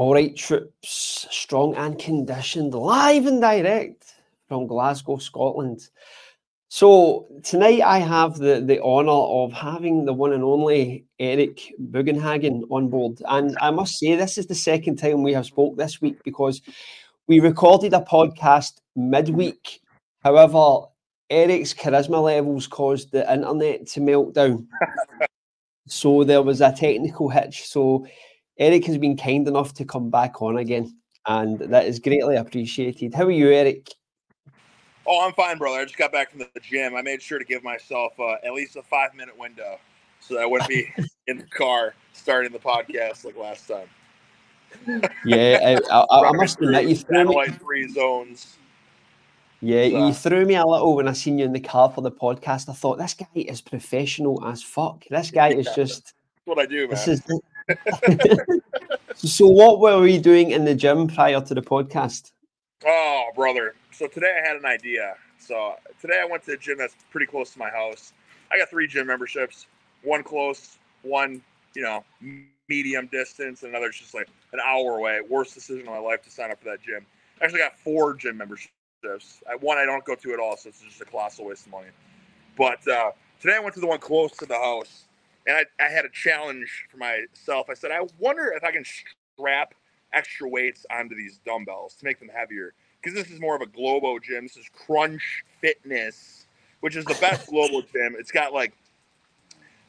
All right, troops, strong and conditioned, live and direct from Glasgow, Scotland. So tonight I have the, the honour of having the one and only Eric Bugenhagen on board. And I must say this is the second time we have spoke this week because we recorded a podcast midweek. However, Eric's charisma levels caused the internet to melt down. so there was a technical hitch. So Eric has been kind enough to come back on again, and that is greatly appreciated. How are you, Eric? Oh, I'm fine, brother. I just got back from the gym. I made sure to give myself uh, at least a five minute window so that I wouldn't be in the car starting the podcast like last time. yeah, I, I, I must admit, you threw me free zones. Yeah, so. you threw me a little when I seen you in the car for the podcast. I thought this guy is professional as fuck. This guy is just what I do, man. This is so, what were we doing in the gym prior to the podcast? Oh, brother. So, today I had an idea. So, today I went to a gym that's pretty close to my house. I got three gym memberships one close, one, you know, medium distance, and another just like an hour away. Worst decision of my life to sign up for that gym. I actually got four gym memberships. One I don't go to at all, so it's just a colossal waste of money. But uh, today I went to the one close to the house and I, I had a challenge for myself. I said, I wonder if I can strap extra weights onto these dumbbells to make them heavier. Because this is more of a Globo gym. This is Crunch Fitness, which is the best Globo gym. It's got like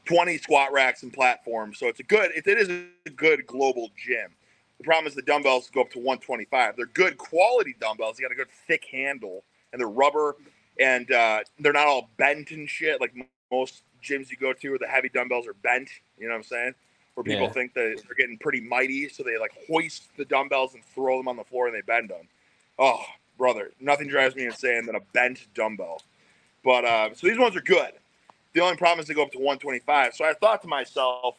20 squat racks and platforms. So it's a good, it, it is a good Globo gym. The problem is the dumbbells go up to 125. They're good quality dumbbells. You got a good thick handle and they're rubber and uh, they're not all bent and shit like most gyms you go to where the heavy dumbbells are bent. You know what I'm saying? Where people yeah. think that they're getting pretty mighty, so they like hoist the dumbbells and throw them on the floor and they bend them. Oh, brother, nothing drives me insane than a bent dumbbell. But uh, so these ones are good. The only problem is they go up to 125. So I thought to myself,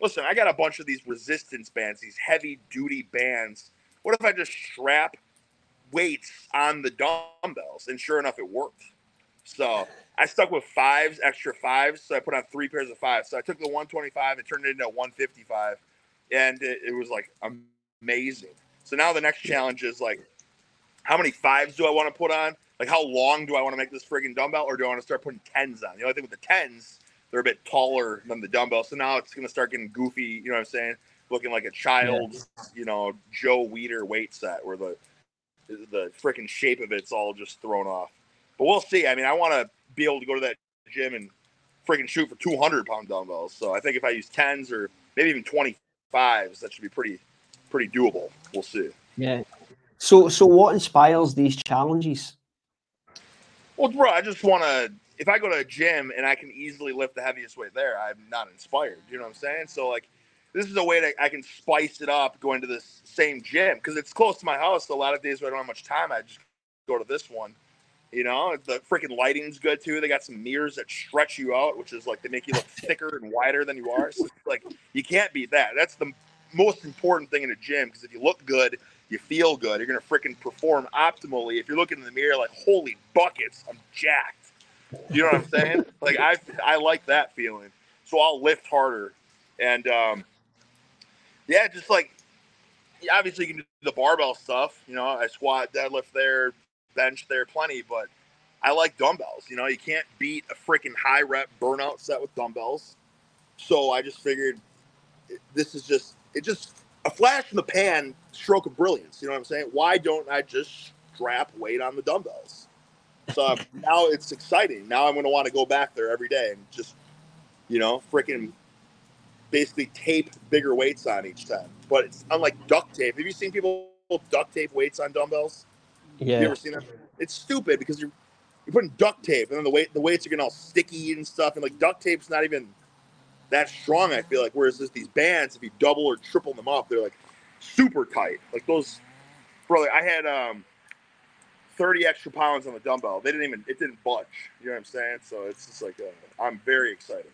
listen, I got a bunch of these resistance bands, these heavy duty bands. What if I just strap weights on the dumbbells? And sure enough, it worked. So I stuck with fives, extra fives. So I put on three pairs of fives. So I took the 125 and turned it into a 155, and it, it was like amazing. So now the next challenge is like, how many fives do I want to put on? Like, how long do I want to make this frigging dumbbell, or do I want to start putting tens on? The only thing with the tens, they're a bit taller than the dumbbell. So now it's going to start getting goofy. You know what I'm saying? Looking like a child's, yeah. you know, Joe Weider weight set where the the freaking shape of it's all just thrown off. But we'll see. I mean, I want to be able to go to that gym and freaking shoot for 200 pound dumbbells. So I think if I use 10s or maybe even 25s, that should be pretty, pretty doable. We'll see. Yeah. So, so what inspires these challenges? Well, bro, I just want to. If I go to a gym and I can easily lift the heaviest weight there, I'm not inspired. You know what I'm saying? So, like, this is a way that I can spice it up going to this same gym because it's close to my house. So a lot of days where I don't have much time, I just go to this one you know, the freaking lighting's good too. They got some mirrors that stretch you out, which is like they make you look thicker and wider than you are. So like you can't beat that. That's the most important thing in a gym because if you look good, you feel good. You're gonna freaking perform optimally. If you're looking in the mirror like, holy buckets, I'm jacked. You know what I'm saying? like I I like that feeling. So I'll lift harder, and um, yeah, just like obviously you can do the barbell stuff. You know, I squat, deadlift there, bench there plenty, but I like dumbbells. You know, you can't beat a freaking high rep burnout set with dumbbells. So I just figured this is just it just a flash in the pan stroke of brilliance. You know what I'm saying? Why don't I just strap weight on the dumbbells? So now it's exciting. Now I'm going to want to go back there every day and just, you know, freaking basically tape bigger weights on each time. But it's unlike duct tape. Have you seen people duct tape weights on dumbbells? Yeah. You ever seen that? It's stupid because you're you're putting duct tape and then the weight the weights are getting all sticky and stuff and like duct tape's not even that strong. I feel like whereas this, these bands, if you double or triple them up, they're like super tight. Like those, brother. I had um 30 extra pounds on the dumbbell. They didn't even it didn't budge. You know what I'm saying? So it's just like uh, I'm very excited.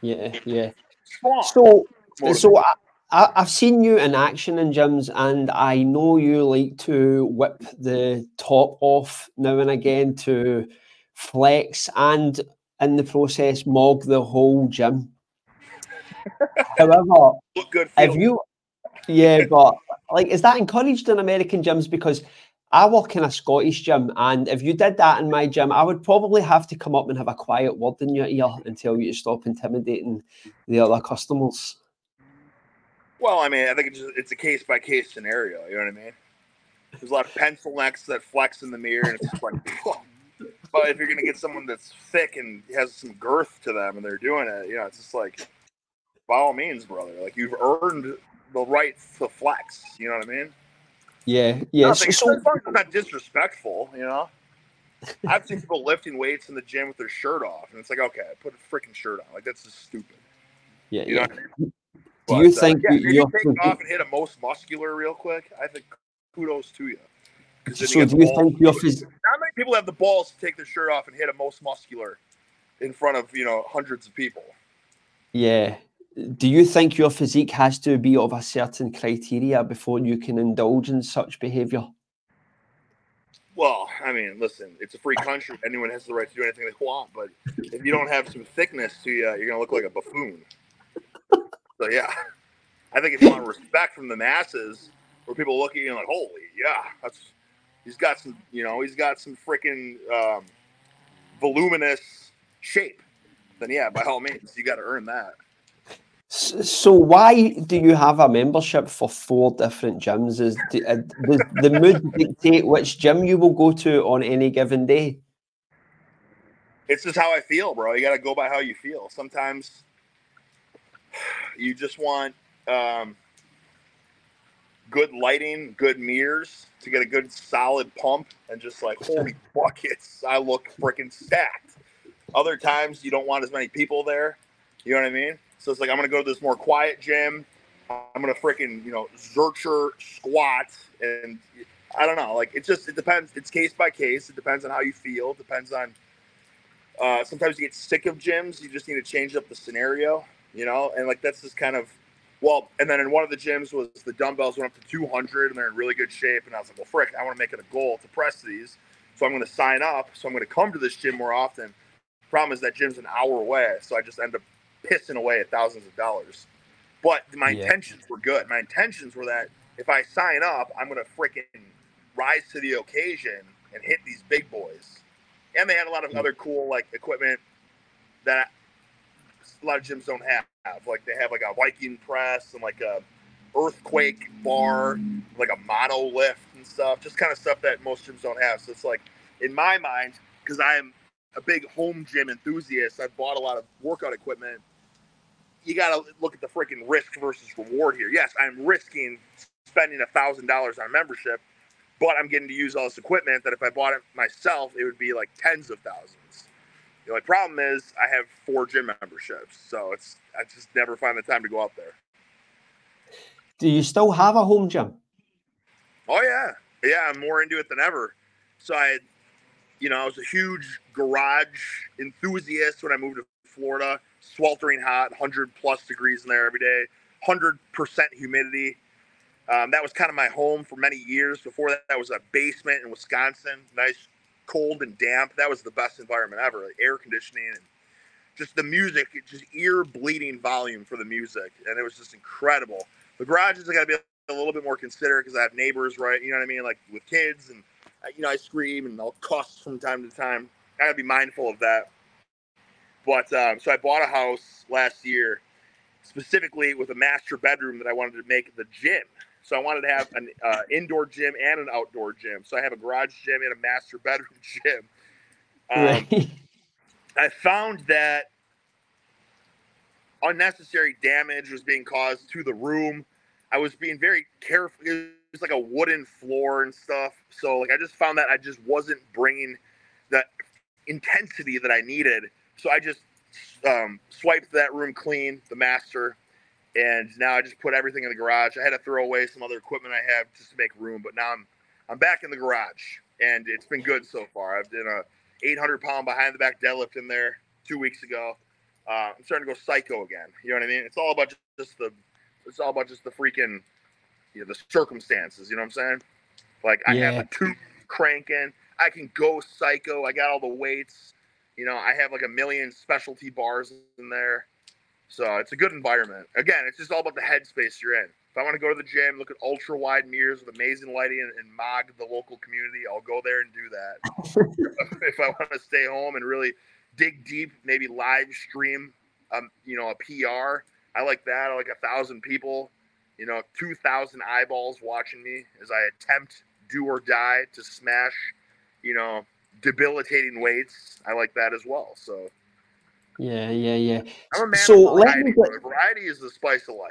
Yeah, yeah. Strong. So, so I, I, have seen you in action in gyms, and I know you like to whip the top off now and again to flex and in the process mog the whole gym. However, good if you yeah, but like, is that encouraged in American gyms? Because I work in a Scottish gym, and if you did that in my gym, I would probably have to come up and have a quiet word in your ear and tell you to stop intimidating the other customers. Well, I mean, I think it's just, it's a case by case scenario. You know what I mean? There's a lot of pencil necks that flex in the mirror, and it's just like. but if you're gonna get someone that's thick and has some girth to them, and they're doing it, you know, it's just like, by all means, brother. Like you've earned the right to flex. You know what I mean? Yeah, yeah. Nothing, so, so it's not disrespectful, you know. I've seen people lifting weights in the gym with their shirt off, and it's like, okay, put a freaking shirt on. Like that's just stupid. Yeah, you yeah. I mean? Do you uh, think uh, yeah, you take off and hit a most muscular real quick? I think kudos to you. So you do you think your phys- How many people have the balls to take their shirt off and hit a most muscular in front of you know hundreds of people? Yeah, do you think your physique has to be of a certain criteria before you can indulge in such behavior? Well, I mean, listen, it's a free country. Anyone has the right to do anything they want. But if you don't have some thickness to you, you're going to look like a buffoon. So, yeah, I think if you want respect from the masses, where people look at you and like, holy, yeah, that's he's got some, you know, he's got some freaking um, voluminous shape. Then yeah, by all means, you got to earn that. So why do you have a membership for four different gyms? Is the, uh, the, the mood dictate which gym you will go to on any given day? It's just how I feel, bro. You got to go by how you feel. Sometimes you just want um, good lighting, good mirrors to get a good solid pump, and just like holy buckets, I look freaking stacked. Other times you don't want as many people there. You know what I mean? So it's like I'm gonna go to this more quiet gym. I'm gonna freaking you know zercher squat and I don't know. Like it just it depends. It's case by case. It depends on how you feel. It depends on. Uh, sometimes you get sick of gyms. You just need to change up the scenario, you know. And like that's just kind of well. And then in one of the gyms was the dumbbells went up to 200 and they're in really good shape. And I was like, well, frick, I want to make it a goal to press these. So I'm going to sign up. So I'm going to come to this gym more often. Problem is that gym's an hour away, so I just end up pissing away at thousands of dollars. But my yeah. intentions were good. My intentions were that if I sign up, I'm going to freaking rise to the occasion and hit these big boys. And they had a lot of hmm. other cool like equipment that a lot of gyms don't have. Like they have like a Viking press and like a earthquake bar, like a mono lift and stuff. Just kind of stuff that most gyms don't have. So it's like in my mind, because I am a big home gym enthusiast, I've bought a lot of workout equipment you got to look at the freaking risk versus reward here. Yes, I'm risking spending a thousand dollars on membership, but I'm getting to use all this equipment that if I bought it myself, it would be like tens of thousands. The only problem is I have four gym memberships, so it's I just never find the time to go out there. Do you still have a home gym? Oh yeah, yeah. I'm more into it than ever. So I, you know, I was a huge garage enthusiast when I moved to Florida sweltering hot, 100 plus degrees in there every day, 100% humidity. Um, that was kind of my home for many years. Before that, that was a basement in Wisconsin, nice, cold and damp. That was the best environment ever, like air conditioning and just the music, just ear bleeding volume for the music, and it was just incredible. The garages I got to be a little bit more considerate because I have neighbors, right? You know what I mean, like with kids, and you know I scream and I'll cuss from time to time. I got to be mindful of that. But um, so I bought a house last year, specifically with a master bedroom that I wanted to make the gym. So I wanted to have an uh, indoor gym and an outdoor gym. So I have a garage gym and a master bedroom gym. Um, right. I found that unnecessary damage was being caused to the room. I was being very careful. It was like a wooden floor and stuff. So like I just found that I just wasn't bringing the intensity that I needed so I just um, swiped that room clean, the master, and now I just put everything in the garage. I had to throw away some other equipment I have just to make room, but now I'm I'm back in the garage, and it's been good so far. I've done a 800 pound behind the back deadlift in there two weeks ago. Uh, I'm starting to go psycho again. You know what I mean? It's all about just the it's all about just the freaking you know the circumstances. You know what I'm saying? Like I yeah. have a tube cranking. I can go psycho. I got all the weights. You know, I have like a million specialty bars in there. So it's a good environment. Again, it's just all about the headspace you're in. If I want to go to the gym, look at ultra wide mirrors with amazing lighting and, and mog the local community, I'll go there and do that. if I want to stay home and really dig deep, maybe live stream, um, you know, a PR, I like that. I like a thousand people, you know, two thousand eyeballs watching me as I attempt do or die to smash, you know, debilitating weights. I like that as well. So. Yeah, yeah, yeah. I'm a man so of variety. Get... Variety is the spice of life.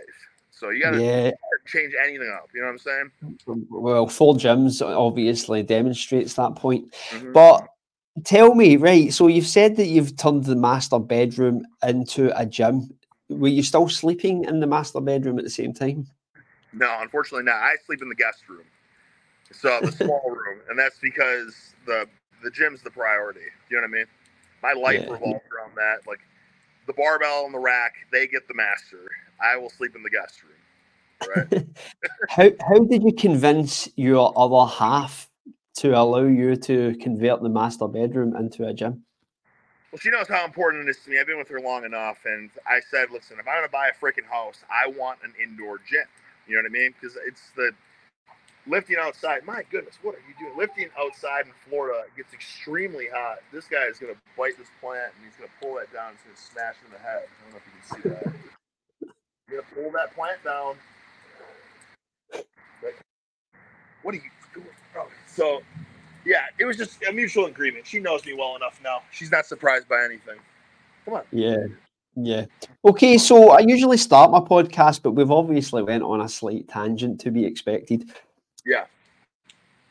So you gotta, yeah. change anything up. You know what I'm saying? Well, full gyms obviously demonstrates that point. Mm-hmm. But tell me, right? So you've said that you've turned the master bedroom into a gym. Were you still sleeping in the master bedroom at the same time? No, unfortunately not. I sleep in the guest room, so the small room, and that's because the the gym's the priority. Do You know what I mean? My life yeah. revolves that. Like the barbell and the rack, they get the master. I will sleep in the guest room. Right. how how did you convince your other half to allow you to convert the master bedroom into a gym? Well, she knows how important it is to me. I've been with her long enough, and I said, "Listen, if I'm going to buy a freaking house, I want an indoor gym." You know what I mean? Because it's the lifting outside. My goodness, what are you doing? Lifting outside in Florida gets extremely hot. This guy is going to bite this plant, and he's going to pull that down. He's going to smash in the head. I don't know if you can see that. You're going to pull that plant down. What are you doing? So, yeah, it was just a mutual agreement. She knows me well enough now. She's not surprised by anything. Come on. Yeah. Yeah. Okay, so I usually start my podcast, but we've obviously went on a slight tangent to be expected. Yeah.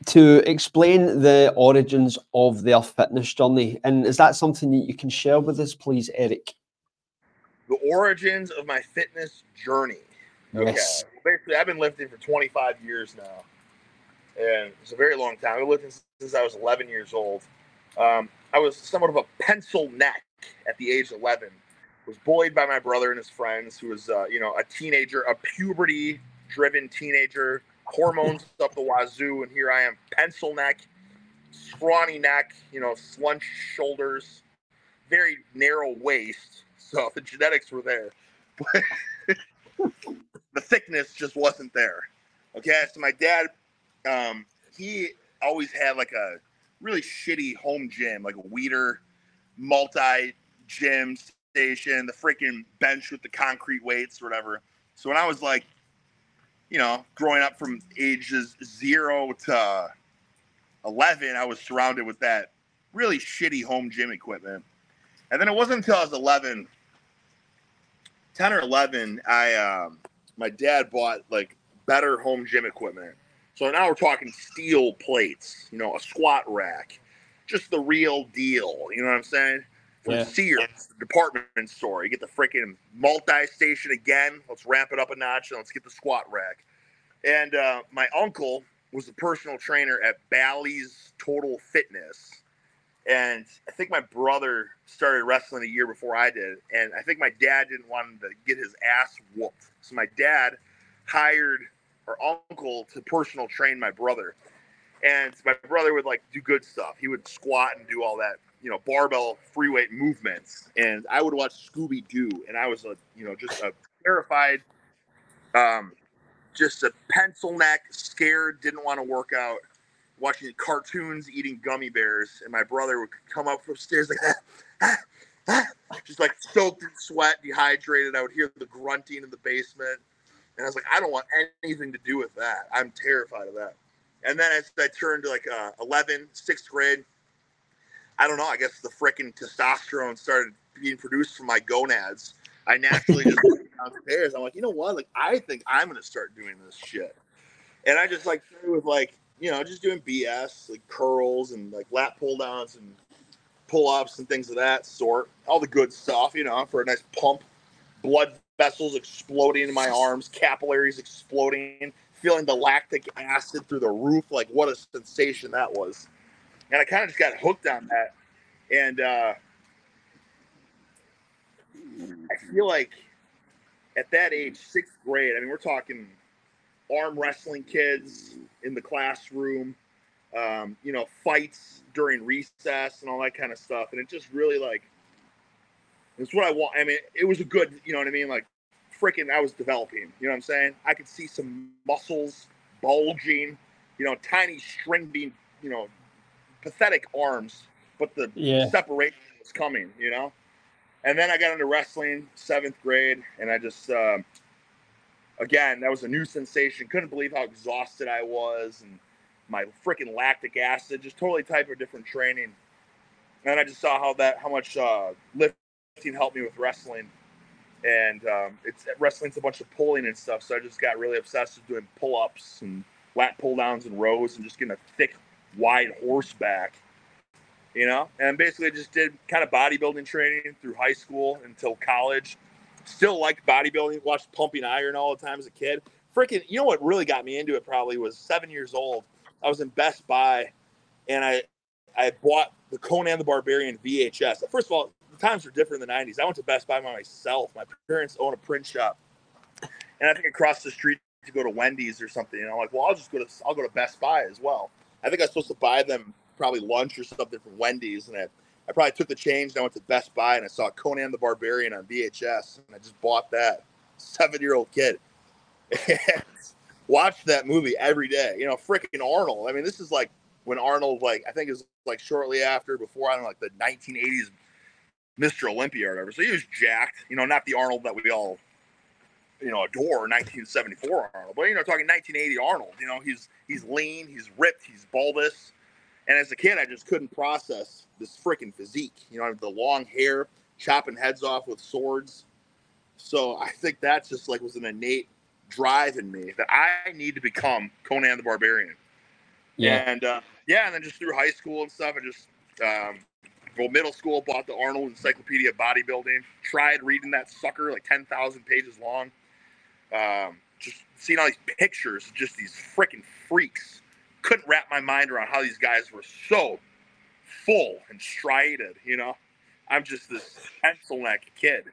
To explain the origins of their fitness journey. And is that something that you can share with us, please, Eric? The origins of my fitness journey. Okay. Yes. Basically, I've been lifting for 25 years now. And it's a very long time. I've been lifting since I was 11 years old. Um, I was somewhat of a pencil neck at the age of 11. Was bullied by my brother and his friends, who was, uh, you know, a teenager, a puberty-driven teenager, hormones up the wazoo, and here I am, pencil neck, scrawny neck, you know, slunch shoulders, very narrow waist. So the genetics were there, but the thickness just wasn't there. Okay, so my dad, um, he always had like a really shitty home gym, like a Weider multi gym station, the freaking bench with the concrete weights or whatever. So when I was like, you know, growing up from ages zero to 11, I was surrounded with that really shitty home gym equipment. And then it wasn't until I was 11, 10 or 11, I, um, my dad bought like better home gym equipment. So now we're talking steel plates, you know, a squat rack, just the real deal. You know what I'm saying? From yeah. Sears, the department store, you get the freaking multi-station again. Let's ramp it up a notch and let's get the squat rack. And uh, my uncle was the personal trainer at Bally's Total Fitness. And I think my brother started wrestling a year before I did. And I think my dad didn't want him to get his ass whooped. So my dad hired our uncle to personal train my brother. And my brother would like do good stuff. He would squat and do all that, you know, barbell free weight movements. And I would watch Scooby Doo. And I was a, you know, just a terrified, um, just a pencil neck, scared, didn't want to work out watching cartoons, eating gummy bears, and my brother would come up from stairs like that, ah, ah, just like soaked in sweat, dehydrated. I would hear the grunting in the basement, and I was like, I don't want anything to do with that. I'm terrified of that. And then as I turned to like uh, 11, sixth grade, I don't know. I guess the freaking testosterone started being produced from my gonads. I naturally just went downstairs. I'm like, you know what? Like, I think I'm gonna start doing this shit. And I just like started with like you know, just doing BS, like curls and like lat pull downs and pull ups and things of that sort. All the good stuff, you know, for a nice pump. Blood vessels exploding in my arms, capillaries exploding, feeling the lactic acid through the roof. Like, what a sensation that was. And I kind of just got hooked on that. And uh, I feel like at that age, sixth grade, I mean, we're talking arm wrestling kids in the classroom, um, you know, fights during recess and all that kind of stuff. And it just really like, it's what I want. I mean, it was a good, you know what I mean? Like freaking I was developing. You know what I'm saying? I could see some muscles bulging, you know, tiny string being, you know, pathetic arms, but the Yeah. separation was coming, you know. And then I got into wrestling seventh grade, and I just, uh, again, that was a new sensation. Couldn't believe how exhausted I was, and my freaking lactic acid, just totally type of different training. And I just saw how that, how much uh, lifting helped me with wrestling, and um, it's wrestling's a bunch of pulling and stuff. So I just got really obsessed with doing pull-ups and lat pull downs and rows, and just getting a thick, wide horseback you know, and basically just did kind of bodybuilding training through high school until college. Still liked bodybuilding, watched Pumping Iron all the time as a kid. Freaking, you know what really got me into it probably was seven years old. I was in Best Buy and I I bought the Conan the Barbarian VHS. First of all, the times were different in the 90s. I went to Best Buy by myself. My parents own a print shop. And I think across the street to go to Wendy's or something. And I'm like, well, I'll just go to I'll go to Best Buy as well. I think I was supposed to buy them probably lunch or something from Wendy's, and I, I probably took the change and I went to Best Buy and I saw Conan the Barbarian on VHS, and I just bought that. Seven year old kid, watched that movie every day. You know, freaking Arnold. I mean, this is like when Arnold, like I think it was like shortly after, before I don't know, like the 1980s Mr. Olympia or whatever. So he was jacked. You know, not the Arnold that we all you know adore 1974 Arnold, but you know talking 1980 Arnold. You know he's he's lean, he's ripped, he's bulbous. And as a kid, I just couldn't process this freaking physique. You know, the long hair, chopping heads off with swords. So I think that's just like was an innate drive in me that I need to become Conan the Barbarian. Yeah. And uh, yeah, and then just through high school and stuff, I just um, well, middle school bought the Arnold Encyclopedia of Bodybuilding. Tried reading that sucker like ten thousand pages long. Um, just seeing all these pictures, just these freaking freaks. Couldn't wrap my mind around how these guys were so full and striated. You know, I'm just this pencil neck kid.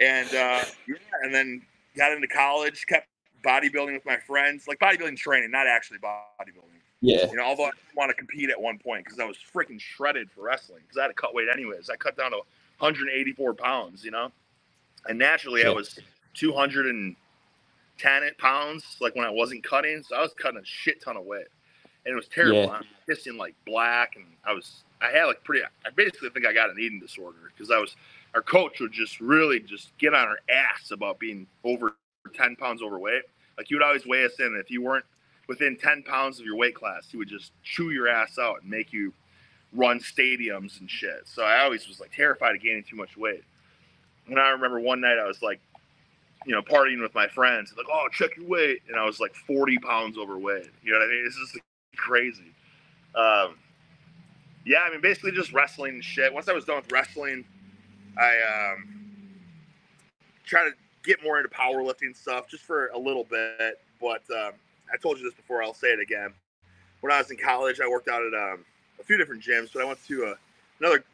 And uh, yeah, and then got into college, kept bodybuilding with my friends, like bodybuilding training, not actually bodybuilding. Yeah. You know, although I didn't want to compete at one point because I was freaking shredded for wrestling because I had to cut weight anyways. I cut down to 184 pounds, you know, and naturally I was 210 pounds, like when I wasn't cutting. So I was cutting a shit ton of weight, and it was terrible. Yeah. I'm pissing like black, and I was I had like pretty. I basically think I got an eating disorder because I was. Our coach would just really just get on our ass about being over 10 pounds overweight. Like he would always weigh us in. And if you weren't within 10 pounds of your weight class, he would just chew your ass out and make you run stadiums and shit. So I always was like terrified of gaining too much weight. And I remember one night I was like, you know, partying with my friends, like, oh, check your weight. And I was like 40 pounds overweight. You know what I mean? It's just crazy. Um, yeah, I mean, basically just wrestling and shit. Once I was done with wrestling, I um, tried to get more into powerlifting stuff just for a little bit. But um, I told you this before, I'll say it again. When I was in college, I worked out at um, a few different gyms, but I went to a, another,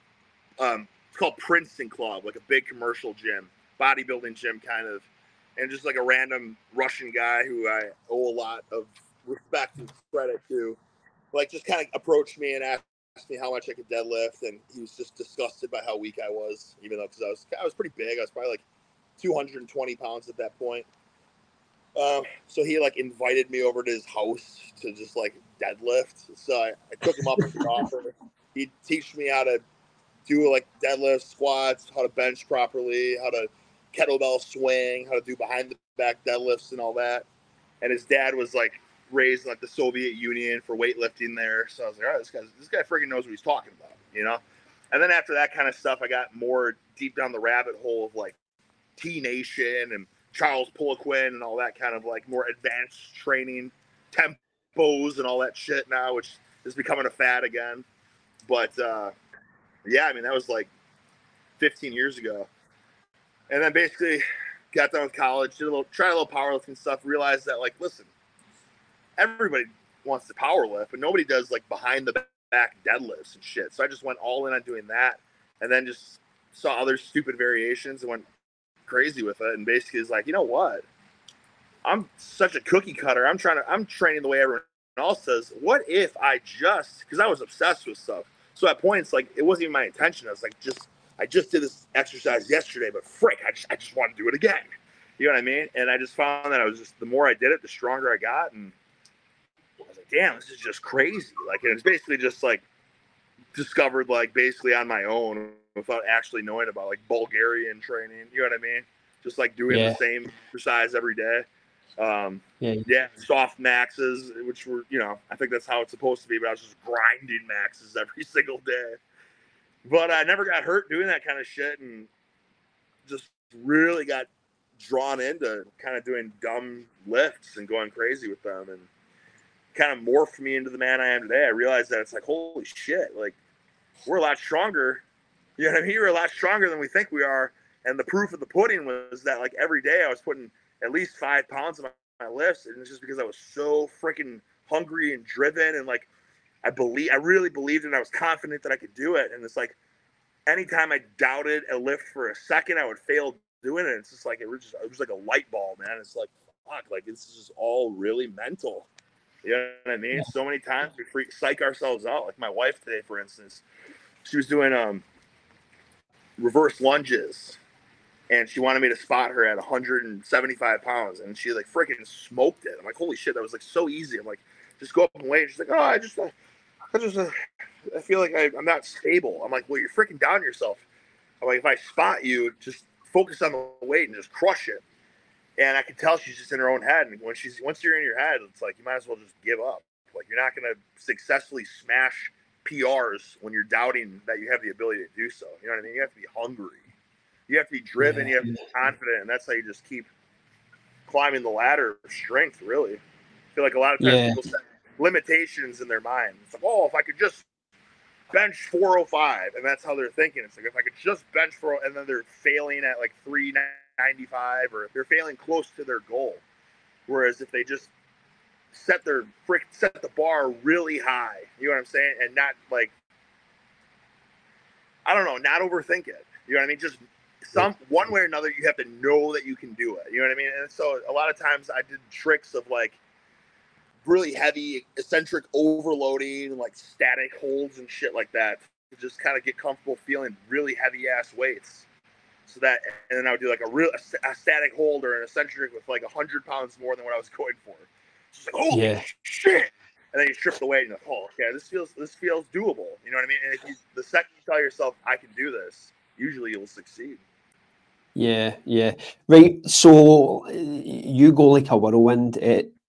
um, it's called Princeton Club, like a big commercial gym, bodybuilding gym kind of, and just like a random Russian guy who I owe a lot of respect and credit to, like just kind of approached me and asked me how much I could deadlift, and he was just disgusted by how weak I was, even though because I was I was pretty big, I was probably like 220 pounds at that point. Um, so he like invited me over to his house to just like deadlift. So I, I took him up on the offer. He'd teach me how to do like deadlift squats, how to bench properly, how to kettlebell swing, how to do behind the back deadlifts and all that. And his dad was like raised like the Soviet Union for weightlifting there. So I was like, right, this guy, this guy freaking knows what he's talking about, you know? And then after that kind of stuff, I got more deep down the rabbit hole of like T Nation and Charles Poliquin and all that kind of like more advanced training, tempos and all that shit now, which is becoming a fad again. But uh, yeah, I mean, that was like 15 years ago. And then basically got done with college, did a little, tried a little powerlifting stuff, realized that like, listen, everybody wants to power lift, but nobody does like behind the back deadlifts and shit. So I just went all in on doing that, and then just saw other stupid variations and went crazy with it. And basically, is like, you know what? I'm such a cookie cutter. I'm trying to. I'm training the way everyone else does. What if I just because I was obsessed with stuff. So at points, like it wasn't even my intention. I was like, just I just did this exercise yesterday, but frick, I just I just want to do it again. You know what I mean? And I just found that I was just the more I did it, the stronger I got, and I was like, damn, this is just crazy. Like, and it's basically just like discovered like basically on my own without actually knowing about like Bulgarian training. You know what I mean? Just like doing yeah. the same exercise every day. Um, yeah. yeah, soft maxes, which were, you know, I think that's how it's supposed to be, but I was just grinding maxes every single day. But I never got hurt doing that kind of shit and just really got drawn into kind of doing dumb lifts and going crazy with them and kind of morphed me into the man I am today. I realized that it's like, holy shit, like we're a lot stronger. You know what I mean? We're a lot stronger than we think we are. And the proof of the pudding was that like every day I was putting at least five pounds on my, my lifts. And it's just because I was so freaking hungry and driven and like I believe I really believed and I was confident that I could do it. And it's like anytime I doubted a lift for a second, I would fail doing it. It's just like it was just it was like a light bulb, man. It's like fuck, like this is just all really mental. You know what I mean? Yeah. So many times we freak, psych ourselves out. Like my wife today, for instance, she was doing um reverse lunges, and she wanted me to spot her at 175 pounds, and she like freaking smoked it. I'm like, holy shit, that was like so easy. I'm like, just go up and wait. she's like, oh, I just, uh, I just, uh, I feel like I, I'm not stable. I'm like, well, you're freaking down yourself. I'm like, if I spot you, just focus on the weight and just crush it. And I can tell she's just in her own head. And when she's once you're in your head, it's like you might as well just give up. Like you're not going to successfully smash PRs when you're doubting that you have the ability to do so. You know what I mean? You have to be hungry. You have to be driven. Yeah. You have to be confident, and that's how you just keep climbing the ladder of strength. Really, I feel like a lot of times yeah. people set limitations in their mind. It's like, oh, if I could just bench 405, and that's how they're thinking. It's like if I could just bench for, oh, and then they're failing at like 395, or they're failing close to their goal. Whereas if they just set their frick set the bar really high, you know what I'm saying, and not like I don't know, not overthink it. You know what I mean? Just some one way or another, you have to know that you can do it. You know what I mean? And so a lot of times I did tricks of like really heavy eccentric overloading, like static holds and shit like that, to just kind of get comfortable feeling really heavy ass weights. So that, and then I would do like a real a static hold or an eccentric with like a hundred pounds more than what I was going for. So like, holy yeah. shit! And then you strip the weight and like, oh, okay, this feels this feels doable. You know what I mean? And if you the second you tell yourself I can do this, usually you'll succeed. Yeah, yeah. Right. So uh, you go like a whirlwind,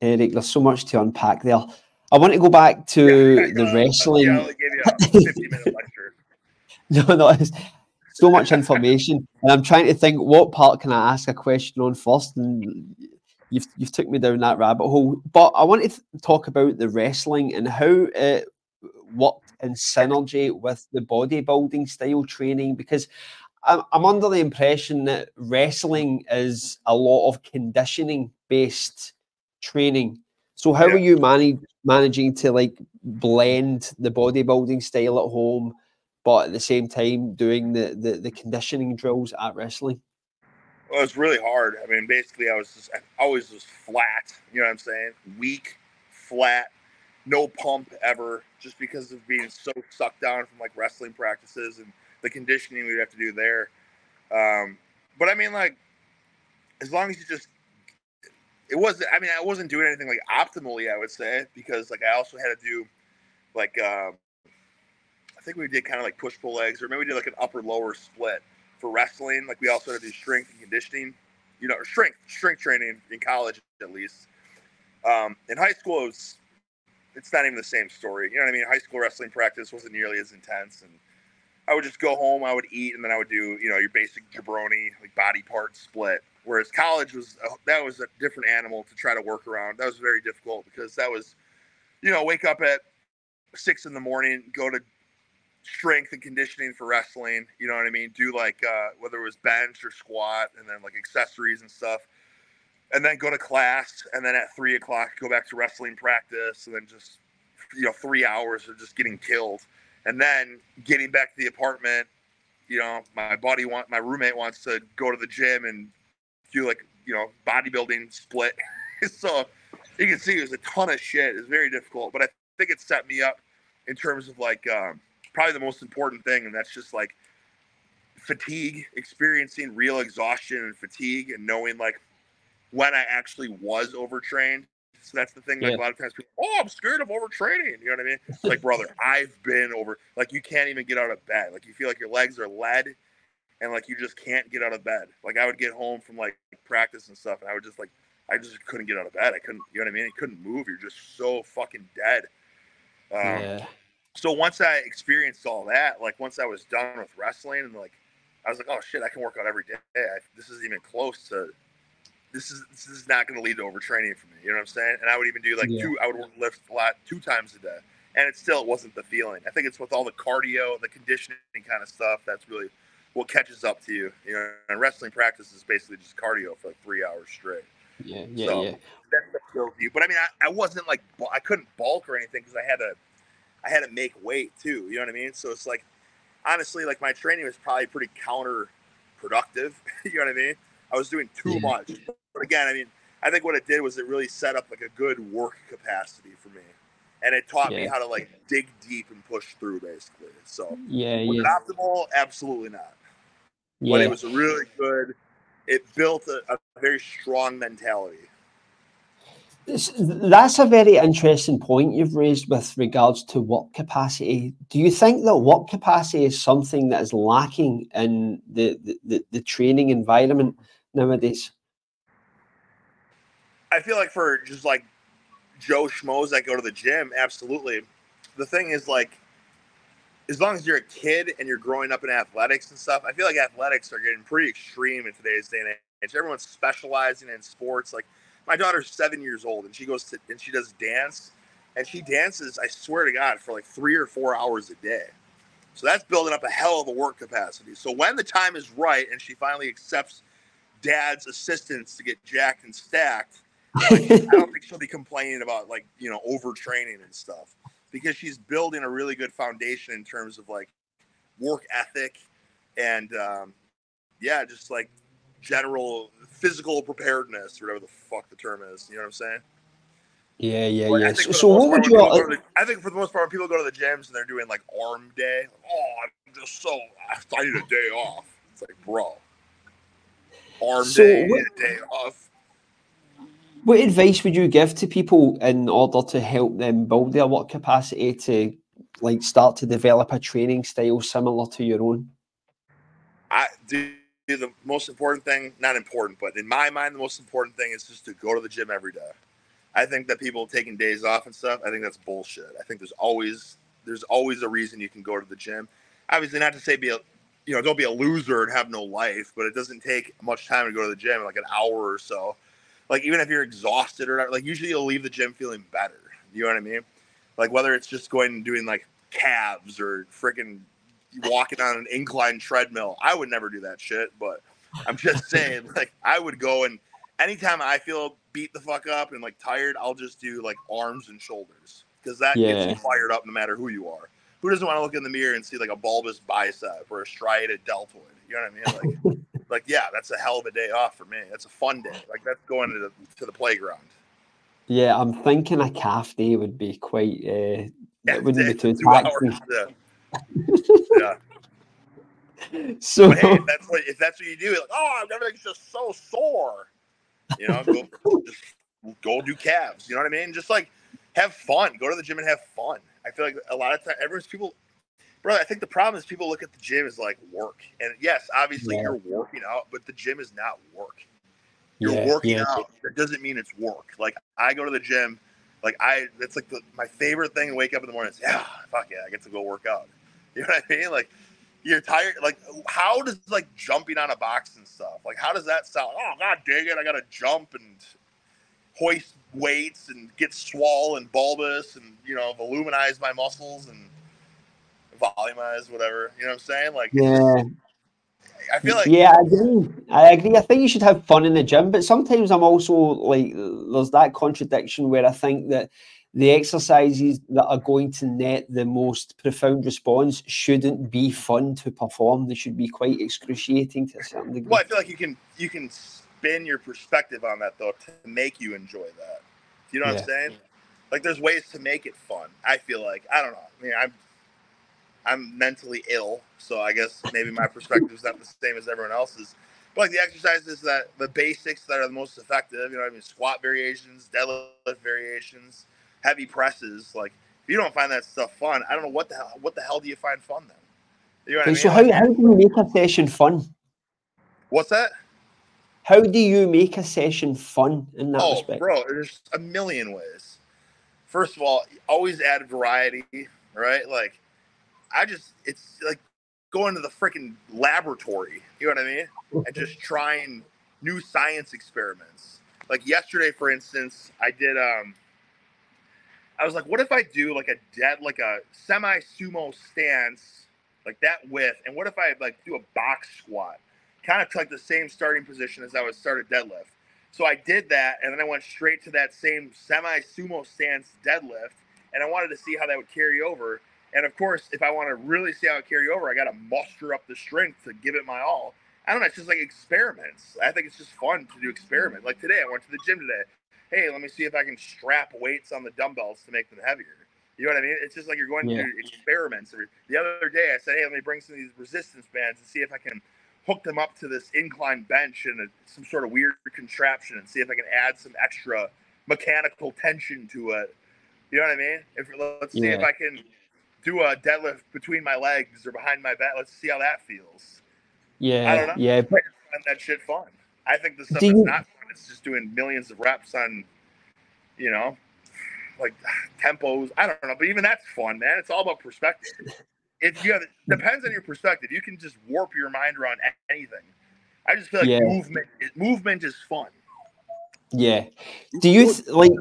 Eric. There's so much to unpack there. I want to go back to yeah, the wrestling. Yeah, no, no, it's so much information, and I'm trying to think what part can I ask a question on first, and you've you've took me down that rabbit hole. But I want to talk about the wrestling and how it worked in synergy with the bodybuilding style training because I'm under the impression that wrestling is a lot of conditioning based training. So how yeah. are you manage, managing to like blend the bodybuilding style at home, but at the same time doing the the, the conditioning drills at wrestling? Well, it's really hard. I mean, basically, I was just I always was flat. You know what I'm saying? Weak, flat, no pump ever, just because of being so sucked down from like wrestling practices and the conditioning we'd have to do there. Um, but I mean, like, as long as you just, it wasn't. I mean, I wasn't doing anything like optimally. I would say because like I also had to do, like, uh, I think we did kind of like push pull legs, or maybe we did like an upper lower split for wrestling. Like we also had to do strength and conditioning, you know, strength strength training in college at least. Um, in high school, it was, it's not even the same story. You know what I mean? High school wrestling practice wasn't nearly as intense and I would just go home, I would eat, and then I would do, you know, your basic jabroni, like body part split. Whereas college was uh, that was a different animal to try to work around. That was very difficult because that was, you know, wake up at six in the morning, go to strength and conditioning for wrestling. You know what I mean? Do like uh, whether it was bench or squat, and then like accessories and stuff, and then go to class, and then at three o'clock go back to wrestling practice, and then just you know three hours of just getting killed and then getting back to the apartment, you know, my buddy want my roommate wants to go to the gym and do like you know bodybuilding split. so you can see it was a ton of shit. It's very difficult, but I think it set me up in terms of like um, probably the most important thing, and that's just like fatigue, experiencing real exhaustion and fatigue, and knowing like when I actually was overtrained. So that's the thing. Like Yeah. a lot of times people, oh, I'm scared of overtraining. You know what I mean? Like, brother, I've been over. Like you can't even get out of bed. Like you feel like your legs are lead, and like you just can't get out of bed. Like I would get home from like practice and stuff, and I would just like, I just couldn't get out of bed. I couldn't. You know what I mean? You couldn't move. You're just so fucking dead. Um, yeah. so once I experienced all that, like once I was done with wrestling, and like I was like, oh shit, I can work out every day. I, this isn't even close to. This is this is not going to lead to overtraining for me. You know what I'm saying? And I would even do like Yeah. two. I would work lift a lot two times a day, and it still wasn't the feeling. I think it's with all the cardio, the conditioning kind of stuff. That's really what catches up to you. You know, and wrestling practice is basically just cardio for like three hours straight Yeah, yeah, So- yeah. that's what kills you. But I mean, I, I wasn't like I couldn't bulk or anything because I had to, I had to make weight too. You know what I mean? So it's like, honestly, like my training was probably pretty counterproductive. you know what I mean? I was doing too Yeah. much. But again, I mean, I think what it did was it really set up like a good work capacity for me, and it taught me how to like dig deep and push through basically. So Yeah, was yeah, it optimal? Absolutely not. Yeah. But it was really good. It built a, a very strong mentality. It's- That's a very interesting point you've raised with regards to work capacity. Do you think that work capacity is something that is lacking in the, the, the, the training environment nowadays? I feel like for just like Joe schmoes that go to the gym, absolutely. The thing is like, as long as you're a kid and you're growing up in athletics and stuff, I feel like athletics are getting pretty extreme in today's day and age. Everyone's specializing in sports. Like my daughter's seven years old and she goes to and she does dance, and she dances. I swear to God, for like three or four hours a day. So that's building up a hell of a work capacity. So when the time is right and she finally accepts dad's assistance to get jacked and stacked, I don't think she'll be complaining about like you know overtraining and stuff because she's building a really good foundation in terms of like work ethic and um, yeah, just like general physical preparedness, or whatever the fuck the term is. You know what I'm saying? Yeah, yeah, I yeah. So, so what would you? the- I think for the most part, people go to the gyms and they're doing like arm day, like, oh, I'm just so I need a day off. It's like, bro, arm So day, what- a day off. What advice would you give to people in order to help them build their work capacity to like start to develop a training style similar to your own? I do the most important thing, not important, but in my mind, the most important thing is just to go to the gym every day. I think that people taking days off and stuff, I think that's bullshit. I think there's always there's always a reason you can go to the gym. Obviously, not to say be a you know don't be a loser and have no life, but it doesn't take much time to go to the gym, like an hour or so. Like even if you're exhausted or not, like usually you'll leave the gym feeling better. You know what I mean? Like whether it's just going and doing like calves or freaking walking on an incline treadmill. I would never do that shit, but I'm just saying, like, I would go and anytime I feel beat the fuck up and like tired, I'll just do like arms and shoulders because that gets Yeah. you fired up no matter who you are. Who doesn't want to look in the mirror and see like a bulbous bicep or a striated deltoid? You know what I mean? Like, like yeah, that's a hell of a day off for me. That's a fun day. Like that's going to the to the playground. Yeah, I'm thinking a calf day would be quite. Uh, Yeah, it wouldn't be too two hours. taxing. Yeah. yeah. So But hey, if that's what if that's what you do, like, oh, everything's just so sore. You know, go just go do calves. You know what I mean? Just like have fun. Go to the gym and have fun. I feel like a lot of times, everyone's people, brother. I think the problem is people look at the gym as like work, and yes, obviously Yeah. you're working out, but the gym is not work. You're yeah, working yeah, out. That doesn't mean it's work. Like I go to the gym, like I, that's like the, my favorite thing. to Wake up in the morning, and say, yeah, fuck yeah, I get to go work out. You know what I mean? Like you're tired. Like how does like jumping on a box and stuff? Like how does that sound? Oh god, dang it! I gotta jump and hoist weights and get swole and bulbous and you know voluminize my muscles and volumize whatever. You know what I'm saying? Like yeah. I feel like yeah, I agree. I agree. I think you should have fun in the gym, but sometimes I'm also like, there's that contradiction where I think that the exercises that are going to net the most profound response shouldn't be fun to perform. They should be quite excruciating to a certain degree. Well, I feel like you can you can spin your perspective on that though to make you enjoy that. You know what Yeah. I'm saying? Like there's ways to make it fun. I feel like I don't know. I mean, I'm I'm mentally ill, so I guess maybe my perspective is not the same as everyone else's. But like the exercises that the basics that are the most effective, you know, I mean, squat variations, deadlift variations, heavy presses. Like if you don't find that stuff fun, I don't know what the hell what the hell do you find fun then? You know okay, I mean? So how, how do you make a session fun? What's that? How do you make a session fun in that oh, respect? bro, there's a million ways. First of all, always add variety, right? Like, I just, it's like going to the freaking laboratory, you know what I mean? And just trying new science experiments. Like yesterday, for instance, I did, um, I was like, what if I do like a dead, like a semi sumo stance, like that width, and what if I like do a box squat? kind of like the same starting position as I would start a deadlift. So I did that, and then I went straight to that same semi sumo stance deadlift, and I wanted to see how that would carry over. And of course, if I want to really see how it carry over, I got to muster up the strength to give it my all. I don't know. It's just like experiments. I think it's just fun to do experiment. Like today, I went to the gym today. Hey, let me see if I can strap weights on the dumbbells to make them heavier. You know what I mean? It's just like you're going yeah. to do experiments. The other day, I said, hey, let me bring some of these resistance bands and see if I can hook them up to this incline bench and a, some sort of weird contraption and see if I can add some extra mechanical tension to it. You know what I mean? If let's see yeah. if I can do a deadlift between my legs or behind my back. Let's see how that feels. Yeah, I don't know. Yeah, I find that shit fun. I think the stuff that's you... not fun is just doing millions of reps on, you know, like tempos. I don't know, but even that's fun, man. It's all about perspective if you have it depends on your perspective. You can just warp your mind around anything. I just feel like yeah. movement movement is fun. Yeah. Do you like?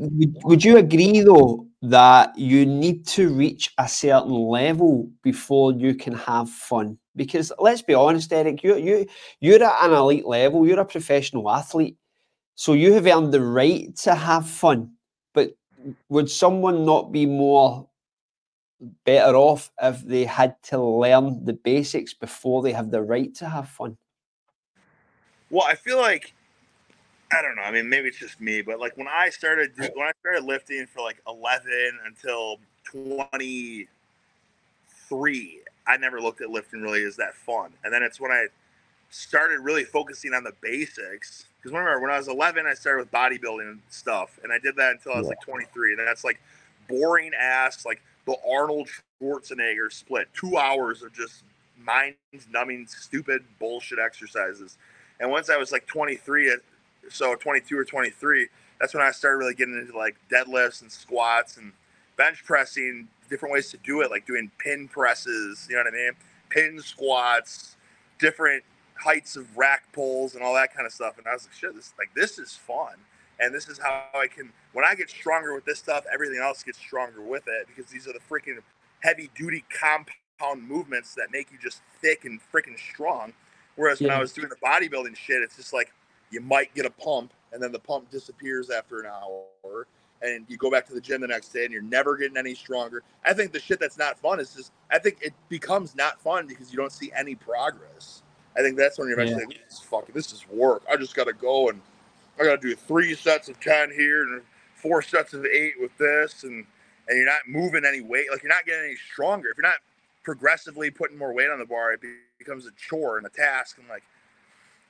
Would you agree though that you need to reach a certain level before you can have fun? Because let's be honest, Eric, you you you're at an elite level. You're a professional athlete, so you have earned the right to have fun. But would someone not be more better off if they had to learn the basics before they have the right to have fun? Well, I feel like I don't know. I mean, maybe it's just me, but like when I started when I started lifting for like 11 until 23, I never looked at lifting really as that fun. And then it's when I started really focusing on the basics. Because remember, when I was 11, I started with bodybuilding stuff, and I did that until I was like 23. And that's like boring ass, like the Arnold Schwarzenegger split. Two hours of just mind numbing, stupid bullshit exercises. And once I was like 23, so 22 or 23, that's when I started really getting into like deadlifts and squats and bench pressing, different ways to do it, like doing pin presses, you know what I mean? Pin squats, different heights of rack pulls and all that kind of stuff. And I was like, shit, this like this is fun and this is how I can. When I get stronger with this stuff, everything else gets stronger with it because these are the freaking heavy duty compound movements that make you just thick and freaking strong. Whereas yeah. when I was doing the bodybuilding shit, it's just like you might get a pump and then the pump disappears after an hour and you go back to the gym the next day and you're never getting any stronger. I think the shit that's not fun is just I think it becomes not fun because you don't see any progress. I think that's when you're eventually yeah. like, this is fucking this is work. I just gotta go and I got to do three sets of 10 here and four sets of eight with this. And, and you're not moving any weight. Like you're not getting any stronger. If you're not progressively putting more weight on the bar, it becomes a chore and a task. And like,